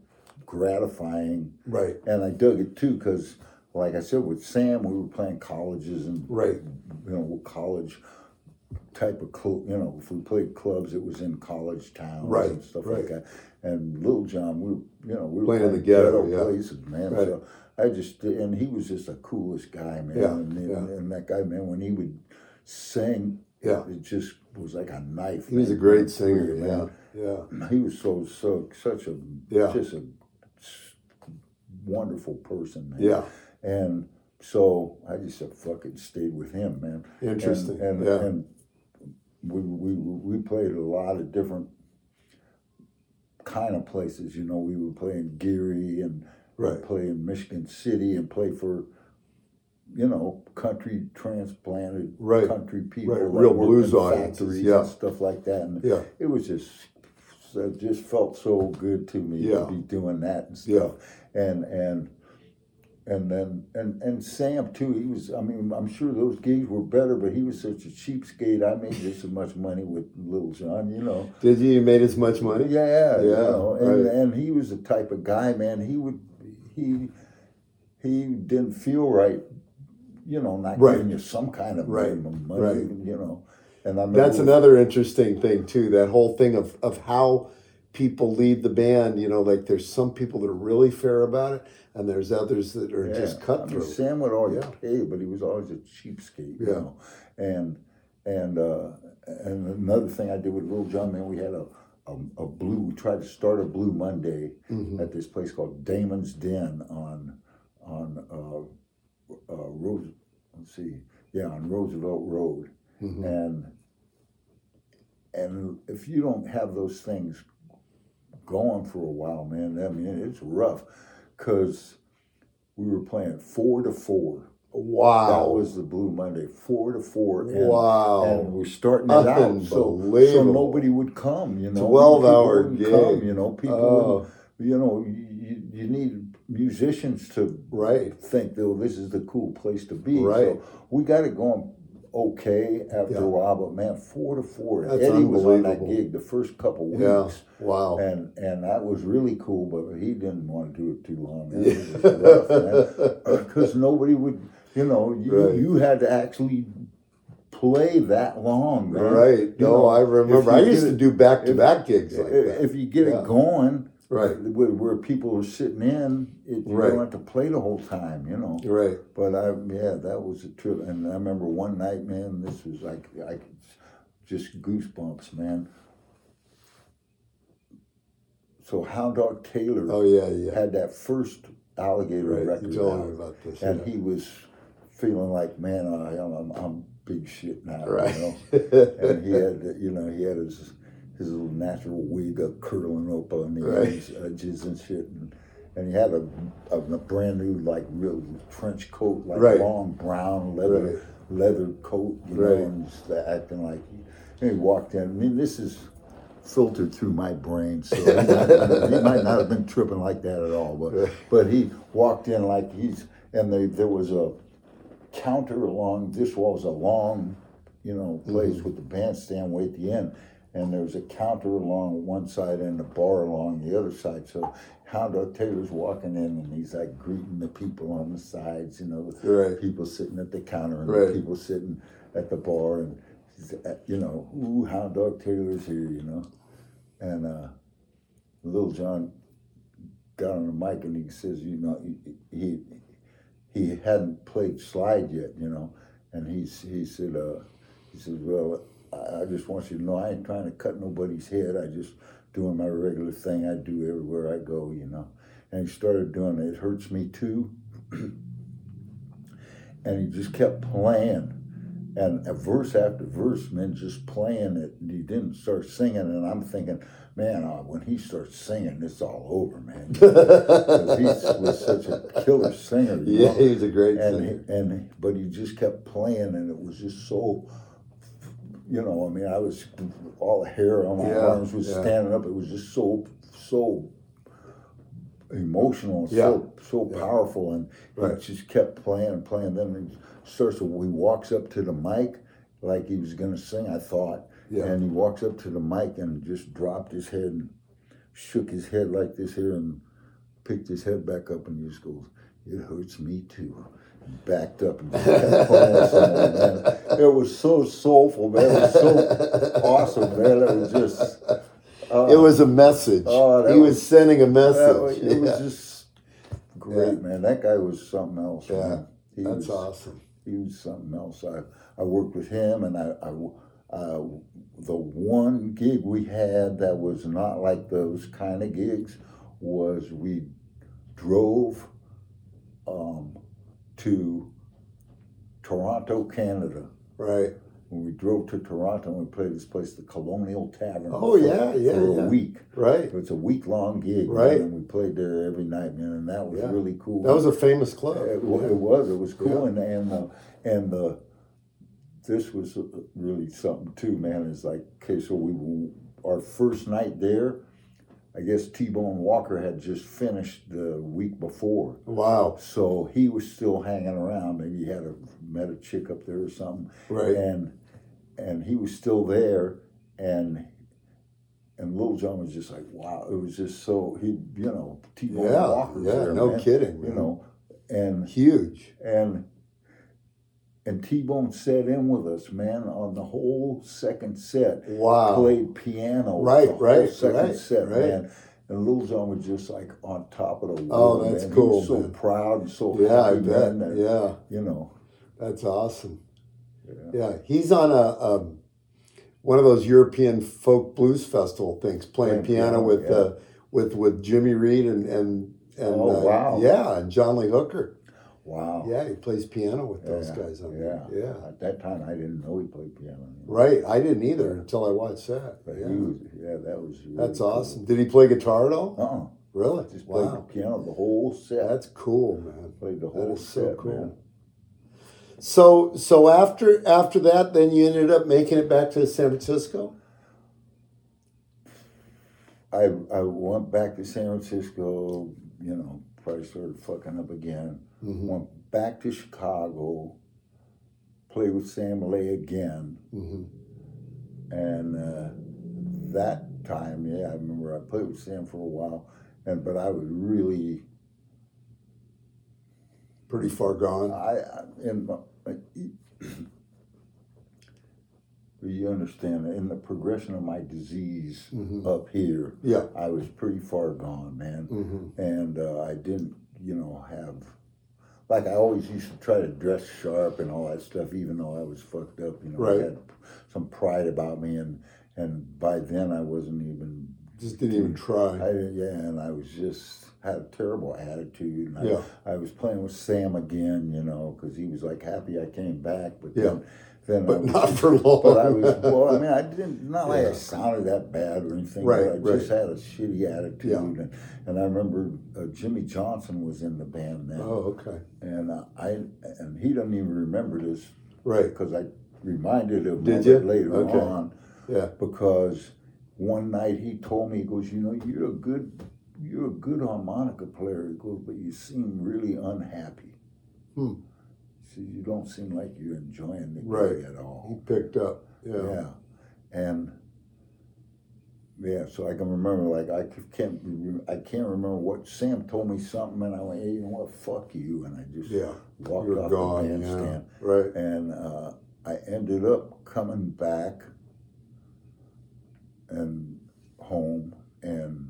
gratifying. right. And I dug it too because, like I said, with Sam, we were playing colleges and Right. you know college type of cl- you know if we played clubs, it was in college towns Right, and stuff right. like that. And Little John, we you know we were Playing in the ghetto, yeah. places, man. Right. So I just and he was just the coolest guy, man. Yeah, and, and, yeah. and that guy, man, when he would sing, Yeah. it just was like a knife. He was a great singer. through Yeah. man. Yeah. He was so so such a Yeah. just a wonderful person, man. Yeah. And so I just said, fucking stayed with him, man. Interesting. And, and, yeah. and we, we, we played a lot of different kind of places. You know, we were playing Gary and Right. play in Michigan City and play for, you know, country transplanted Right. country people. Right. Real blues audiences, yeah. and stuff like that. And yeah. it was just it just felt so good to me Yeah. to be doing that and Yeah. And and and then and and Sam too. He was. I mean, I'm sure those gigs were better, but he was such a cheapskate. I made just as much money with Little John, you know. Did you, you made as much money? Yeah, you Yeah, know, and, right. and he was the type of guy, man. He would he he didn't feel right, you know, not Right. giving you some kind of Right, minimum money, right. you know. And I That's another interesting thing too. That whole thing of of how people lead the band. You know, like there's some people that are really fair about it, and there's others that are just I mean, cutthroat. Sam would always Yeah. pay, but he was always a cheapskate. You Yeah. know? And and uh, and another thing I did with Little John, man, we had a a, a blue. We tried to start a Blue Monday Mhm. at this place called Damon's Den on on uh, uh, Rose. Let's see, yeah, on Roosevelt Road, Mhm. and and if you don't have those things going for a while, man, I mean it's rough, because we were playing four to four. Wow. That was the Blue Monday, four to four. And, wow. And we're starting it out, so, so nobody would come. You know, 12-hour People gig. Come, you know, people. Oh. Wouldn't, you know, you, you need musicians to right. think, though, this is the cool place to be. Right. So we got it going okay after Yeah. a while, but man, four to four. That's Eddie was on that gig the first couple weeks. Yeah. Wow. And and that was really cool, but he didn't want to do it too long. Man. It was rough, man. Because nobody would, you know, you, Right. you had to actually play that long, man. right. You No, know, I remember. I used to do back to back gigs like if, that. if you get Yeah. it going, Right. where, where people are sitting in, it, you Right. don't have to play the whole time, you know. Right. But I, yeah, that was a trip. And I remember one night, man, this was like, I just goosebumps, man. So Hound Dog Taylor Oh yeah. Yeah. had that first alligator Right. record You told me about this. and yeah. he was feeling like, man, uh, I, I'm, I'm big shit now, Right. you know. and he had, you know, he had his his little natural wig up curling up on the Right. edges, edges and shit, and, and he had a, a, a brand new like real trench coat, like Right. long brown leather Right. leather coat, you Right. know, and just acting like. And he walked in. I mean, this is filtered through my brain, so he might, he might not have been tripping like that at all. But but he walked in like he's and they, there was a counter along. This was a long, you know, place Mm-hmm. with the bandstand way at the end, and there was a counter along one side and a bar along the other side. So Hound Dog Taylor's walking in, and he's like greeting the people on the sides, you know, the Right. people sitting at the counter and Right. the people sitting at the bar, and he's, uh, you know, ooh, Hound Dog Taylor's here, you know, and uh, Little John got on the mic and he says, you know, he he, he hadn't played slide yet, you know, and he's he said, uh, he said, well, I, I just want you to know I ain't trying to cut nobody's head. I just doing my regular thing I do everywhere I go, you know. And he started doing it. It hurts me too. and he just kept playing. And verse after verse, man, just playing it. And he didn't start singing, and I'm thinking, man, uh, when he starts singing, it's all over, man. he was such a killer singer. Yeah, know? he was a great and singer. he, and but he just kept playing, and it was just so. You know, I mean, I was all the hair on my Yeah, arms was yeah. standing up. It was just so so emotional, and Yeah. so so powerful, and Right. he just kept playing and playing. Then he starts. He walks up to the mic like he was going to sing. I thought, Yeah. and he walks up to the mic and just dropped his head and shook his head like this here and picked his head back up and he just goes, "It hurts me too." Backed up and kept playing something, man. It was so soulful, man. It was so awesome, man. It was just. Uh, It was a message. That he was, was- sending a message. was- it was Yeah. just great, man. That guy was something else. Yeah, man. He That's was, awesome. he was something else. I, I worked with him, and I, I uh, the one gig we had that was not like those kind of gigs was we drove um, to Toronto, Canada. Right. When we drove to Toronto, and we played this place, the Colonial Tavern. Oh, for- yeah, yeah, for yeah. a week. Right. It's a week long gig, man, Right. and we played there every night, man, and that was Yeah. really cool. That was a famous club. It, wa- it was. It was cool, Yeah. and and the and the this was uh, really something too, man. It's like okay, so we our first night there. I guess T Bone Walker had just finished the week before, Wow. so he was still hanging around. Maybe he had a met a chick up there or something, Right. and and he was still there, and and Littlejohn was just like, wow, it was just so he, you know, T Bone Yeah. Walker's Yeah. there, No man. kidding. you man. know, and Huge. and and T Bone sat in with us, man, on the whole second set. Wow. Played piano, Right, the whole right, second right, set, right. man. And Littlejohn was just like on top of the world. Oh, world. that's man. cool, He was so man. proud and so Yeah, I happy, bet. man, that, Yeah. You know, That's awesome. Yeah. Yeah. He's on a um, one of those European folk blues festival things, playing Playing piano piano, with yeah. uh, with with Jimmy Reed and and and Oh, uh, wow. yeah, and John Lee Hooker. Wow. Yeah, he plays piano with those Yeah, guys on yeah. there. Yeah. At that time, I didn't know he played piano. Right. I didn't either until I watched that. But Yeah. he was, yeah, that was. Really That's cool. awesome. Did he play guitar at all? Uh-uh. Really? Just played Wow. the piano the whole set. That's cool, man. played the whole is so set, cool. man. So so after after that, then you ended up making it back to San Francisco. I I went back to San Francisco, you know, probably started fucking up again. Mhm. Went back to Chicago, played with Sam Lay again, hmm and uh, that time, yeah, I remember I played with Sam for a while, and but I was really Pretty far gone. I, I in my, you understand in the progression of my disease Mhm. up here, Yeah. I was pretty far gone, man. hmm and uh, I didn't, you know, have like I always used to try to dress sharp and all that stuff, even though I was fucked up. You know, Right. I had some pride about me, and and by then I wasn't even. Just didn't even try. I yeah, and I was just had a terrible attitude. And I, Yeah. I was playing with Sam again, you know, because he was like happy I came back, but Yeah. then. Then but was not for long. but I was well. I mean, I didn't not like Yeah. I sounded that bad or anything. Right, but I just had a shitty attitude, Yeah. and, and I remember uh, Jimmy Johnson was in the band then, oh, okay. and uh, I and he doesn't even remember this Right. because I reminded him Did you? later Okay. on Yeah. because one night he told me he goes, you know, you're a good you're a good harmonica player. He goes, but you seem really unhappy. Hmm. You don't seem like you're enjoying the Right. gig at all. He picked up. Yeah. Yeah. And yeah, so I can remember like I can't I can't remember what Sam told me something and I went, hey, you know what, fuck you, and I just Yeah. walked You're off gone. the Yeah. bandstand. Right. And uh, I ended up coming back and home and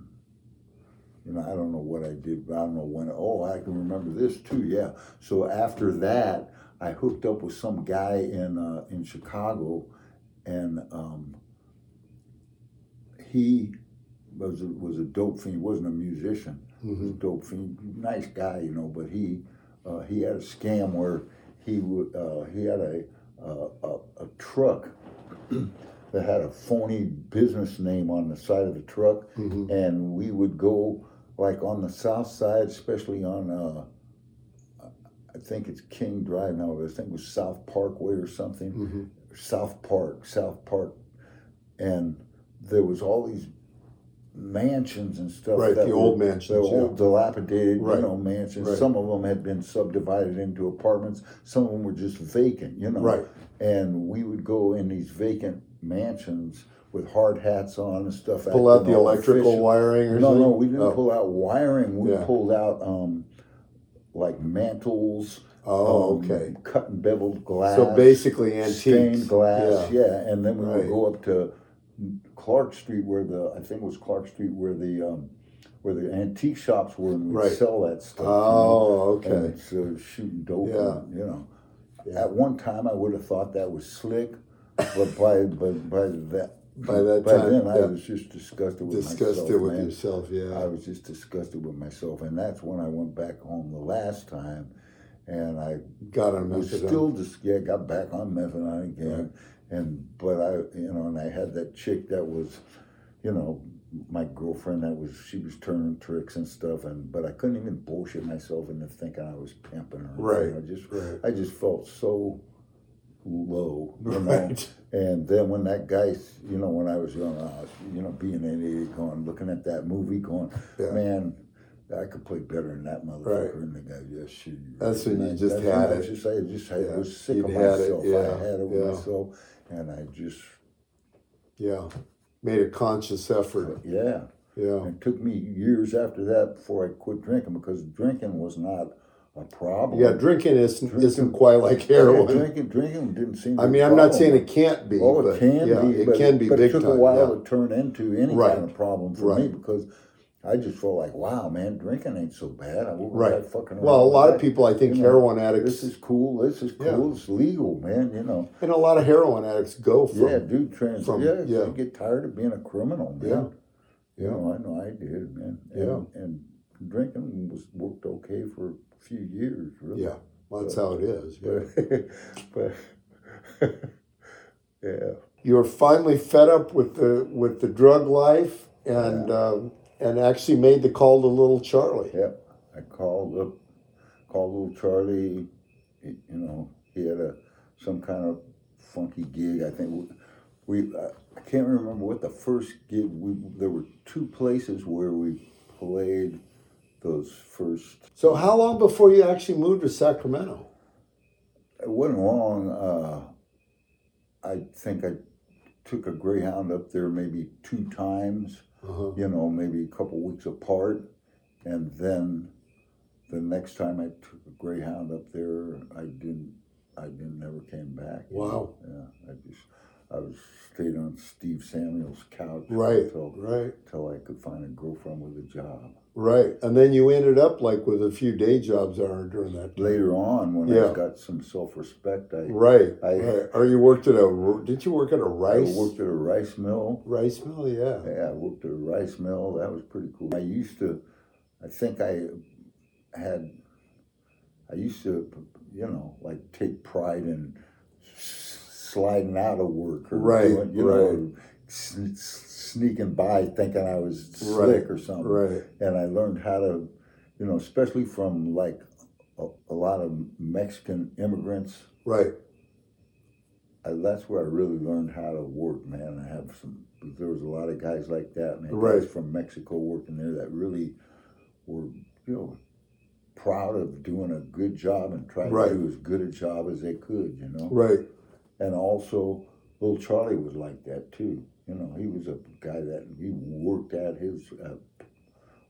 you know, I don't know what I did, but I don't know when. Oh, I can remember this too. Yeah. So after that, I hooked up with some guy in uh, in Chicago, and um, he was a, was a dope fiend. He wasn't a musician. He was a dope fiend. Nice guy, you know. But he uh, he had a scam where he would uh, he had a a, a, a truck that had a phony business name on the side of the truck, and we would go like on the south side, especially on uh, I think it's King Drive now. I think it was South Parkway or something. Mm-hmm. South Park, South Park, and there was all these mansions and stuff. Right, that the were- old mansions, the old yeah. dilapidated, Right, you know, mansions. right. Some of them had been subdivided into apartments. Some of them were just vacant, you know. Right. And we would go in these vacant mansions with hard hats on and stuff. Pull out the electrical official. wiring or No, something? no, we didn't Oh. pull out wiring. We Yeah. pulled out um, like mantles. Oh, um, okay. Cut and beveled glass. So basically antiques. Stained glass, Yeah. yeah. And then we Right. would go up to Clark Street, where the I think it was Clark Street, where the um, where the antique shops were, and we'd Right. sell that stuff. Oh, you know, okay. And uh, shooting dope. Yeah. and, you know, Yeah. at one time I would have thought that was slick, but by but by that By that by time, then I was just disgusted with Discussed myself. it with man. yourself, yeah. I was just disgusted with myself, and that's when I went back home the last time, and I Got on was methadone. still just yeah got back on methadone again, and but I you know and I had that chick that was, you know, my girlfriend that was she was turning tricks and stuff, and but I couldn't even bullshit myself into thinking I was pimping her. Right, I just right. I just felt so low, you know. Right. And then when that guy, you know, when I was young, I was, you know, being an idiot, going looking at that movie, going, Yeah. man, I could play better than that motherfucker. Right. And the guy, yes, you That's right." when you And I- just had I it. Just, I just I Yeah. was sick You'd of had it, myself. yeah, I had it with yeah. myself, and I just, Yeah. Made a conscious effort. yeah. Yeah. It took me years after that before I quit drinking because drinking was not a problem. Yeah, drinking isn't, Drinking- isn't quite like Yeah, heroin. drinking, drinking didn't seem. I mean, I'm not saying it can't be. Oh, but it can yeah, be. It but, can be but big it took time. a while yeah. to turn into any Right. kind of problem for me because I just felt like, wow, man, drinking ain't so bad. I Right. fucking Well, a lot of people, I think, You know, heroin addicts, This is cool. This is cool. Yeah. It's legal, man. You know. and a lot of heroin addicts go from. yeah, dude. Trans. from- yeah, yeah. You get tired of being a criminal, man. Yeah. You know, I know I did, man. And, Yeah. And drinking was worked okay for few years, really. Yeah, well, that's how it is. Yeah. But, but yeah. You were finally fed up with the with the drug life, and um, and actually made the call to little Charlie. Yep. I called up, called little Charlie. You know, he had a some kind of funky gig. I think we, we I I can't remember what the first gig. We there were two places where we played those first. So, how long before you actually moved to Sacramento? It wasn't long. Uh, I think I took a Greyhound up there maybe two times. Uh-huh. you know, maybe a couple weeks apart. And then the next time I took a Greyhound up there, I didn't, I didn't never came back. Wow. know. Yeah, I just, I was stayed on Steve Samuel's couch Right, until, right, until I could find a girlfriend with a job. Right. And then you ended up like with a few day jobs are during that. Time. Later on, when Yeah. I got some self-respect, I, Right, I- right. Or you worked at a? Did you work at a I rice worked at a rice mill. rice mill? Yeah. Yeah, I worked at a rice mill. That was pretty cool. I used to, I think I had, I used to, you know, like take pride in sliding out of work or Right, doing, you right. know, sneaking by thinking I was slick or something. Right. And I learned how to, you know, especially from like a, a lot of Mexican immigrants. Right. I, that's where I really learned how to work, man. I have some. There was a lot of guys like that, man. Right. From Mexico working there that really were, you know, proud of doing a good job and trying Right. to do as good a job as they could, you know. Right. And also, little Charlie was like that too. You know, he was a guy that he worked at his uh,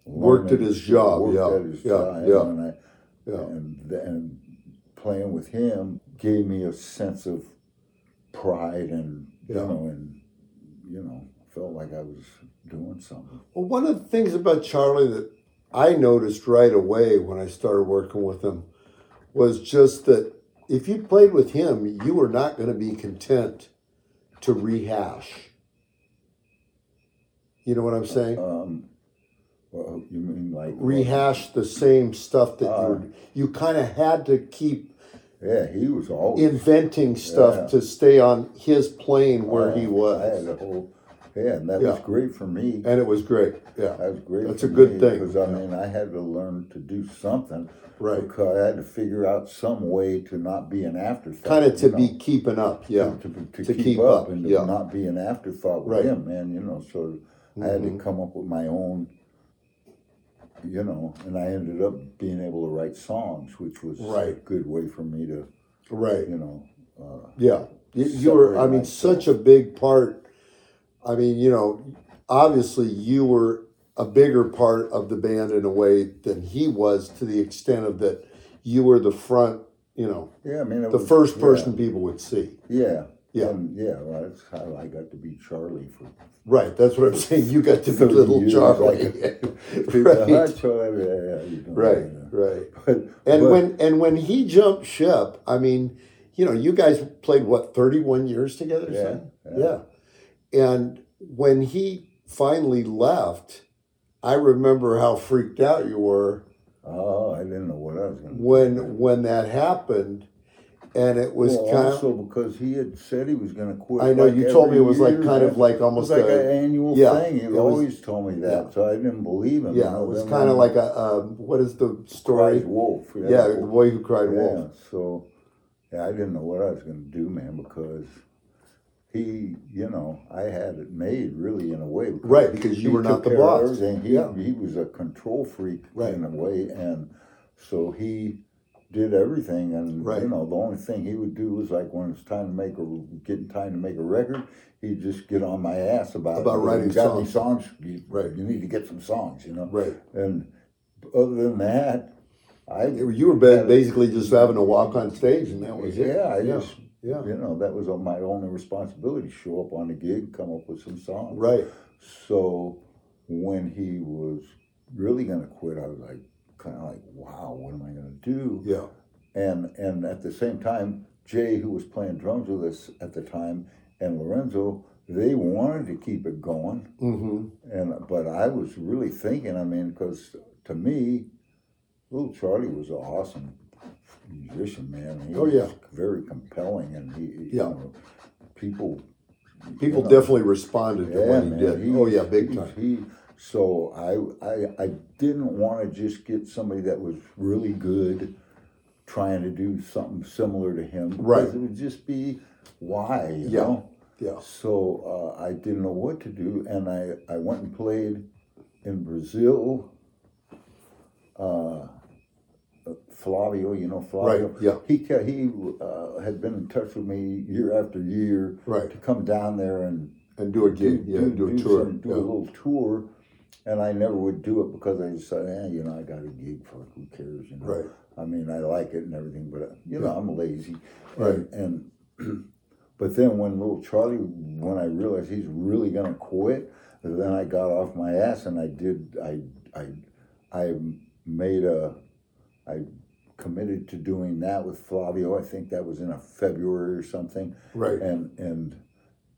Worked at his job, worked yeah, at his yeah, job, yeah, and I, Yeah. and playing with him gave me a sense of pride and you know and you know felt like I was doing something. Well, one of the things about Charlie that I noticed right away when I started working with him was just that if you played with him, you were not going to be content to rehash. You know what I'm saying? Um, well, you mean like rehash the same stuff that you Uh, were, you kind of had to keep Yeah, he was always inventing stuff Yeah. to stay on his plane where he was. whole yeah, and that Yeah. was great for me. And it was great. Yeah. That was great. That's a good thing. because I mean I had to learn to do something Right. because I had to figure out some way to not be an afterthought. Kind of to you be keeping up. Yeah. to, to, To keep, keep up, up, and to yeah. not be an afterthought with Right. him, man. You know, so I had to Mhm. come up with my own, you know, and I ended up being able to write songs, which was a good way for me to, Right. you know, uh, Yeah. You, were, I mean, myself. such a big part. I mean, you know, obviously you were a bigger part of the band in a way than he was to the extent of that you were the front, you know, yeah. I mean, the was- first yeah, person people would see. Yeah, Yeah. and yeah. Well, that's how I got to be Charlie for Right. That's what I'm saying. You got to be little Charlie. like, right. Charlie. Yeah, yeah, you doing? Right. Right. But, And but- when and when he jumped ship, I mean, you know, you guys played what thirty one years together, Yeah, son? yeah. yeah. And when he finally left, I remember how freaked out you were oh, I didn't know what I was going to when when that happened, and it was well, kind also of. because he had said he was going to quit. I know like you told me it was like kind of like almost like a an annual yeah, thing. He it was- always told me that, yeah. so I didn't believe him. yeah. It was kind of like a um, what is the story? cried wolf. Yeah, the wolf. boy who cried yeah. wolf. So, yeah, I didn't know what I was going to do, man, because he, you know, I had it made really in a way. because Right, because you were not the boss. everything. He, Yeah. he was a control freak Right. in a way, and so he did everything. And Right. you know, the only thing he would do was like when it's time to make a getting time to make a record, he'd just get on my ass about About it. writing you got songs. songs? You, Right. You need to get some songs, you know. Right. And other than that, I You were basically just having to walk on stage, and that was it. yeah, I yeah. just yeah. you know that was my only responsibility: show up on the gig, come up with some songs. Right. So when he was really gonna quit, I was like, kind of like, wow, what am I gonna do? Yeah. And and at the same time, Jay, who was playing drums with us at the time, and Lorenzo, they wanted to keep it going, Mm-hmm. and but I was really thinking, I mean, because to me, little Charlie was an awesome musician, man. He Oh, was yeah. very compelling, and he, you Yeah. know, people, People you know, definitely responded to yeah, what he man, did. he- oh yeah, big time. He, so I, I, I didn't want to just get somebody that was really good, trying to do something similar to him. Right. It would just be why, you Yeah. know. Yeah. So uh, I didn't know what to do, and I, I went and played in Brazil. Uh, Flavio, you know Flavio. Right, yeah. He he uh, had been in touch with me year after year Right. to come down there and And do a gig. yeah. Do, a tour. some- do yeah. a little tour. And I never would do it because I just said, eh, you know, I got a gig for who cares, you know. Right. I mean, I like it and everything, but you know, I'm lazy. Right. And, and but then when little Charlie, when I realized he's really gonna quit, then I got off my ass and I did. I I I made a. I committed to doing that with Flavio. I think that was in a February or something Right. and and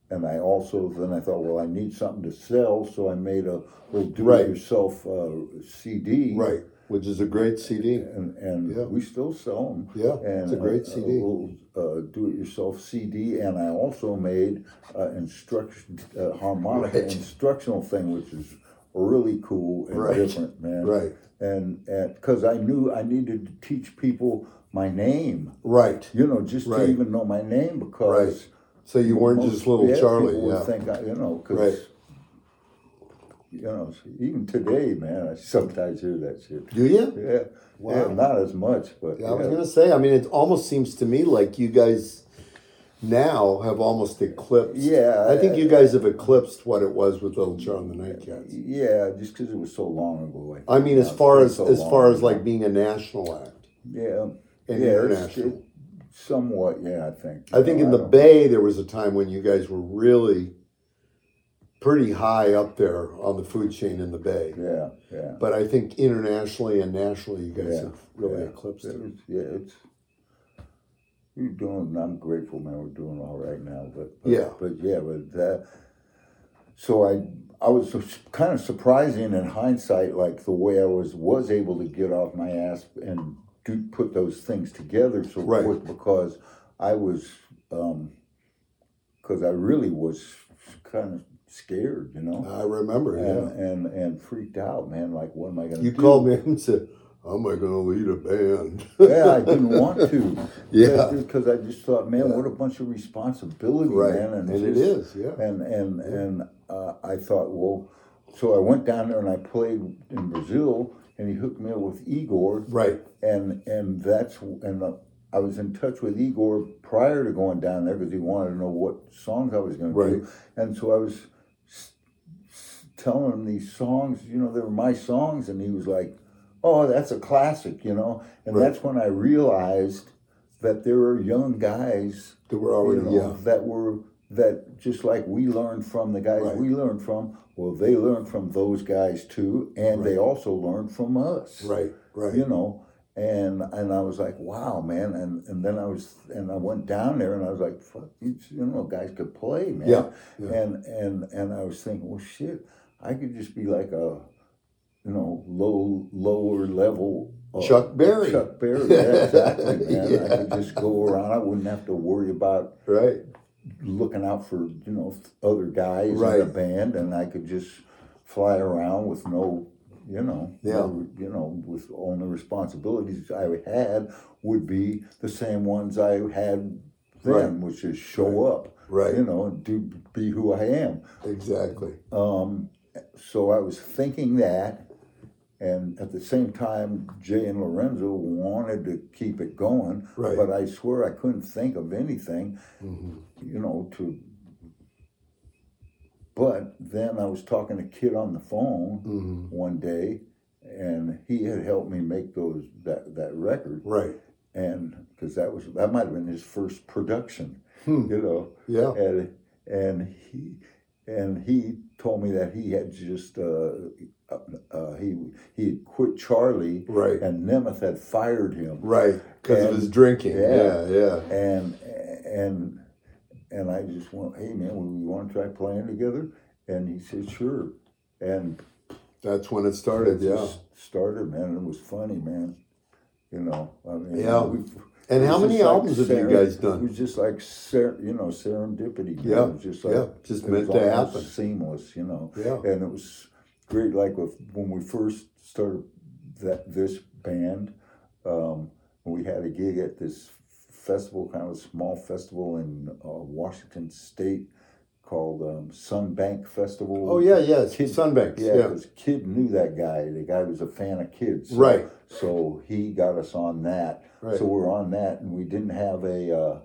and I also then I thought, well, I need something to sell, so I made a little do-it-yourself uh, CD. Right. Which is a great CD. And and Yeah. we still sell them. Yeah, And it's a great uh, CD. little uh, do-it-yourself CD, and I also made uh, instruction uh, harmonica Right. instructional thing, which is really cool and Right. different, man. Right. And because I knew I needed to teach people my name, Right. you know, just Right. to even know my name because. So you weren't Most- just little yeah, Charlie. People would Yeah. think, I, you know, because Right. you know, even today, man, I sometimes hear that shit. Do you? Yeah, Wow. yeah, not as much, but yeah, I was gonna say. I mean, it almost seems to me like you guys now have almost eclipsed. Yeah, I think you guys have eclipsed what it was with Little John the Nightcats. Yeah, just because it was so long ago. I mean, as far as so as far as like being a national act yeah, and yeah, international. Somewhat, yeah, I think. I think You in know, the Bay there was a time when you guys were really pretty high up there on the food chain in the Bay. Yeah, yeah. But I think internationally and nationally, you guys Yeah, have really yeah. eclipsed it. It's, yeah, it's. We're doing. I'm grateful, man. We're doing all right now, but, but Yeah. but yeah, but that. So I I was kind of surprising in hindsight, like the way I was was able to get off my ass and do put those things together. So Right. was because I was, because I really was kind of scared, you know, I remember, and, yeah. and and freaked out, man. Like, what am I going to You do? called me and said, "How am I going to lead a band?" yeah, I didn't want to. Yeah. because I just thought, man, what a bunch of responsibility, right, man, and, it just- is, yeah. And and and uh, I thought, well, so I went down there and I played in Brazil, and he hooked me up with Igor, Right, and and that's and uh, I was in touch with Igor prior to going down there because he wanted to know what songs I was going to Right. do, and so I was telling him these songs. You know, they were my songs, and he was like, "Oh, that's a classic," you know, and Right. that's when I realized that there were young guys that were already, you know, yeah, that were that just like we learned from the guys Right. we learned from. Well, they learned from those guys too, and they also learned from us right, right. you know and and i was like wow man and and then i was and i went down there and i was like fuck these you know guys could play man Yeah, yeah. and and and i was thinking well shit i could just be like a you know low lower level Chuck Berry. chuck berry yeah exactly man i could just go around i wouldn't have to worry about Right, looking out for you know other guys in Right. the band, and I could just fly around with no, you know, Yeah. no- you know, with all the responsibilities I had would be the same ones I had then, which is show up, right, you know, and do be who I am. exactly. Um, so I was thinking that, and at the same time, Jay and Lorenzo wanted to keep it going, Right. but I swear I couldn't think of anything, Mhm. you know, to. But then I was talking to Kid on the phone Mhm. one day, and he had helped me make those that that record, Right, and because that was that might have been his first production, Hmm. you know yeah, and and he and he told me that he had just uh, uh, uh, he he had quit Charlie, Right. and Nemeth had fired him, right. Because of his drinking. yeah. Yeah, yeah. and and and I just went, hey man, we want to try playing together, and he said sure, and That's when it started. it Yeah. started, man. and It was funny, man. You know, I mean, Yeah. we- And how many like albums have you guys It done? was just like ser- you know serendipity. man. Yeah, it was just like yeah, just meant to happen. Seamless, you know. Yeah. and it was great. Like with when we first started that this band, um, we had a gig at this festival, kind of a small festival in uh, Washington State called um, Sunbank Festival. Oh yeah, yeah. Kid- Sunbanks. Yeah, Yeah. Kid knew that guy. The guy was a fan of Kids. So, Right. So he got us on that. Right. So we're on that, and we didn't have a uh,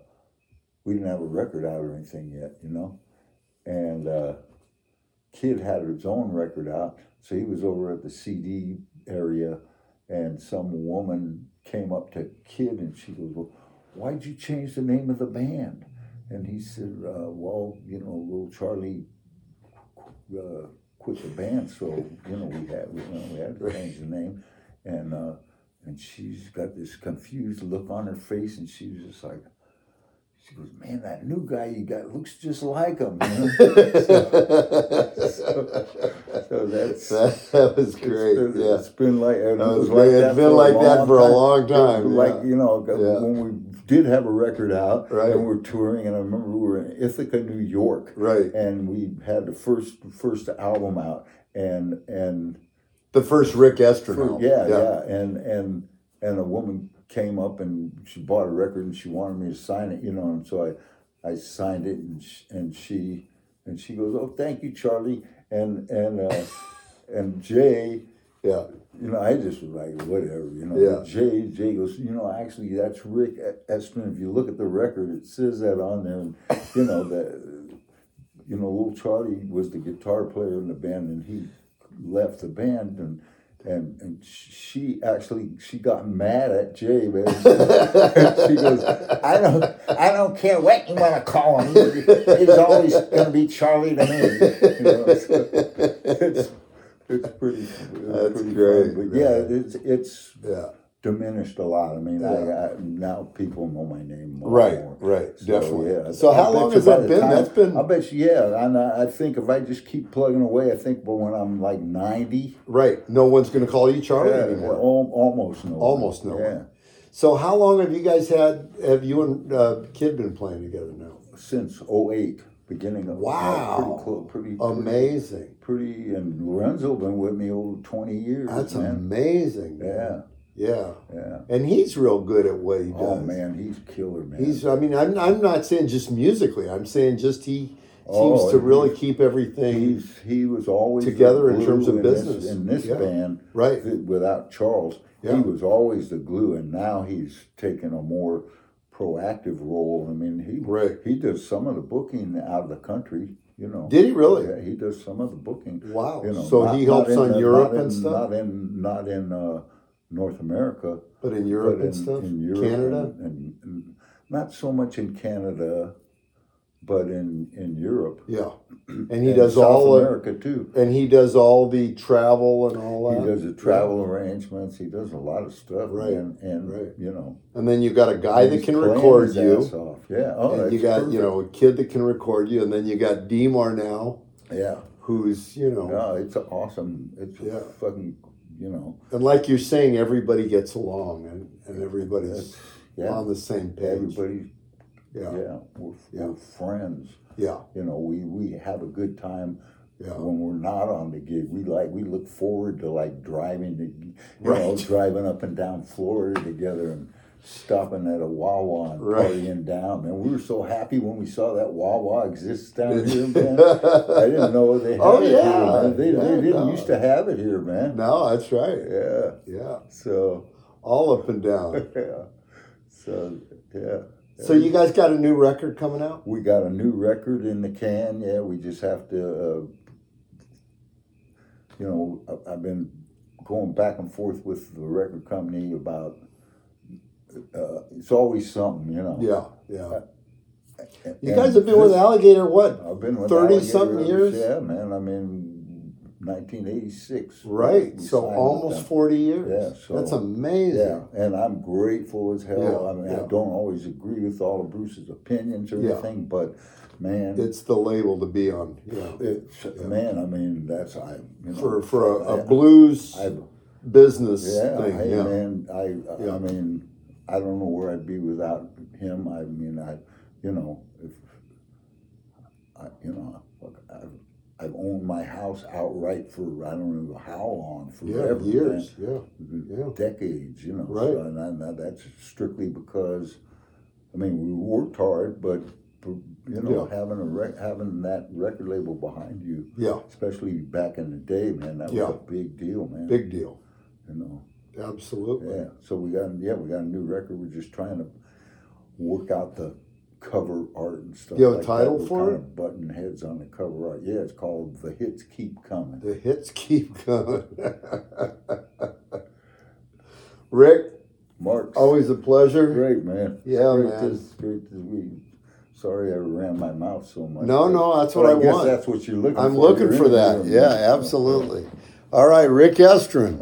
we didn't have a record out or anything yet, you know. And uh, Kid had his own record out, so he was over at the CD area, and some woman came up to Kid and she goes, "Well, why'd you change the name of the band?" And he said, uh, "Well, you know, little Charlie." uh, quit the band, so you know we had we, you know, we had to change the name, and uh, and she's got this confused look on her face, and she was just like, she goes, "Man, that new guy you got looks just like him." You know? so that's. that, was great. It's, Yeah. it's been like it That was great. It's been for like that for a long time, Like yeah. you know, Yeah. when we did have a record out, Right. and we we're touring, and I remember we were in Ithaca, New York, Right. and we had the first first album out, and and The first Rick Estrin album. yeah, yeah, and and and a woman came up and she bought a record and she wanted me to sign it, you know, and so I I signed it and she, and she and she goes, oh, thank you, Charlie, and and uh, and Jay, Yeah. you know, I just was like, whatever, you know. Yeah. Jay, Jay goes, you know, actually, that's Rick Estrin. If you look at the record, it says that on there. And, you know, that, you know, little Charlie was the guitar player in the band and he left the band and, and, and she actually, she got mad at Jay, man. she goes, I don't, I don't care what you want to call him. He's always going to be Charlie to me. You know, so it's, it's pretty, it's That's pretty great, fun. But yeah, it's, it's Yeah. Diminished a lot. I mean, Yeah. I, I, now people know my name more. Right, more. right, So, definitely. yeah. So I how long has that been? time- That's been I bet you, yeah. And I, I think if I just keep plugging away, I think, but when I'm like 90, right. No one's going to call you Charlie yeah, anymore. al- almost no. one. Almost no one. Yeah. So how long have you guys had? Have you and uh, Kid been playing together now? Since 08, beginning of Wow. pretty close, pretty pretty- Amazing. Pretty, and Lorenzo been with me over 20 years. That's man. amazing. man. Yeah, Yeah. yeah. And he's real good at what he does. Oh man, he's killer, man. He's. I mean, I'm. I'm not saying just musically. I'm saying just he seems Oh, to really keep everything He's he was always Together in terms of in business. This, in this Yeah. band, right. th- without Charles, Yeah. he was always the glue, and now he's taken a more proactive role. I mean, he Right. he does some of the booking out of the country. You know, Did he really? Yeah, he does some of the booking. Wow. You know, so not- he helps in on the- Europe not and stuff, Not in not in uh, North America, but in Europe but in, and stuff, in Europe Canada. and, and, not so much in Canada, but in in Europe. Yeah, and he and does South all of, America too. and he does all the travel and all that. He does the travel arrangements. He does a lot of stuff, Right, And, and right. you know, And then you got a guy that can record you. off. Yeah. Oh, and you got perfect. you know a kid that can record you, and then you got D'Mar now, Yeah. who's you know, No, it's awesome. It's Yeah. fucking. You know. and like you're saying, everybody gets along, and and everybody's Yeah. on the same page. Everybody. Yeah, Yeah. We're, Yeah. we're friends. yeah, You know, we we have a good time. yeah. When we're not on the gig, we like we look forward to like driving to, you know, driving up and down Florida together and stopping at a Wawa and Right. partying down. Man, we were so happy when we saw that Wawa exists down here, man. I didn't know they had Oh, it yeah. here, man. They, Yeah, they didn't no. used to have it here, man. No, that's right. Yeah. Yeah, So all up and down. yeah. So yeah. So you guys got a new record coming out? We got a new record in the can. Yeah, we just have to. Uh, you know, I've been going back and forth with the record company about. Uh, it's always something, you know. Yeah, yeah. You guys have been with Alligator what? I've been with 30 something years? Yeah, man. I mean, 1986. Right. So almost forty years. Yeah, so- That's amazing. Yeah, and I'm grateful as hell. Yeah, I mean, yeah. I don't always agree with all of Bruce's opinions or Yeah. anything, but man, It's the label to be on. Yeah. Man, I mean, that's I you know, For for a, blues I, business yeah, thing. yeah. man, I Yeah. I mean, I don't know where I'd be without him. I mean, I, you know, if I, you know, I've I've owned my house outright for I don't know how long, Yeah, years. Yeah. man. Yeah. decades, you know. Right. So, and, I- that's strictly because, I mean, we worked hard, but you know, Yeah. having a rec- having that record label behind you, Yeah. especially back in the day, man, that was Yeah. a big deal, man. Big deal. you know. Absolutely. Yeah. So we got yeah, we got a new record. We're just trying to work out the cover art and stuff. You have a title that. We're for kind it? of button heads on the cover art. Yeah, it's called "The Hits Keep Coming." The hits keep coming. Rick, Mark, always a pleasure. great man. Yeah, great man. Great to we. Sorry, I ran my mouth so much. No, no, that's what I guess want. That's what you're looking for. I'm for. looking You're for that. Yeah, absolutely. All right, Rick Estrin.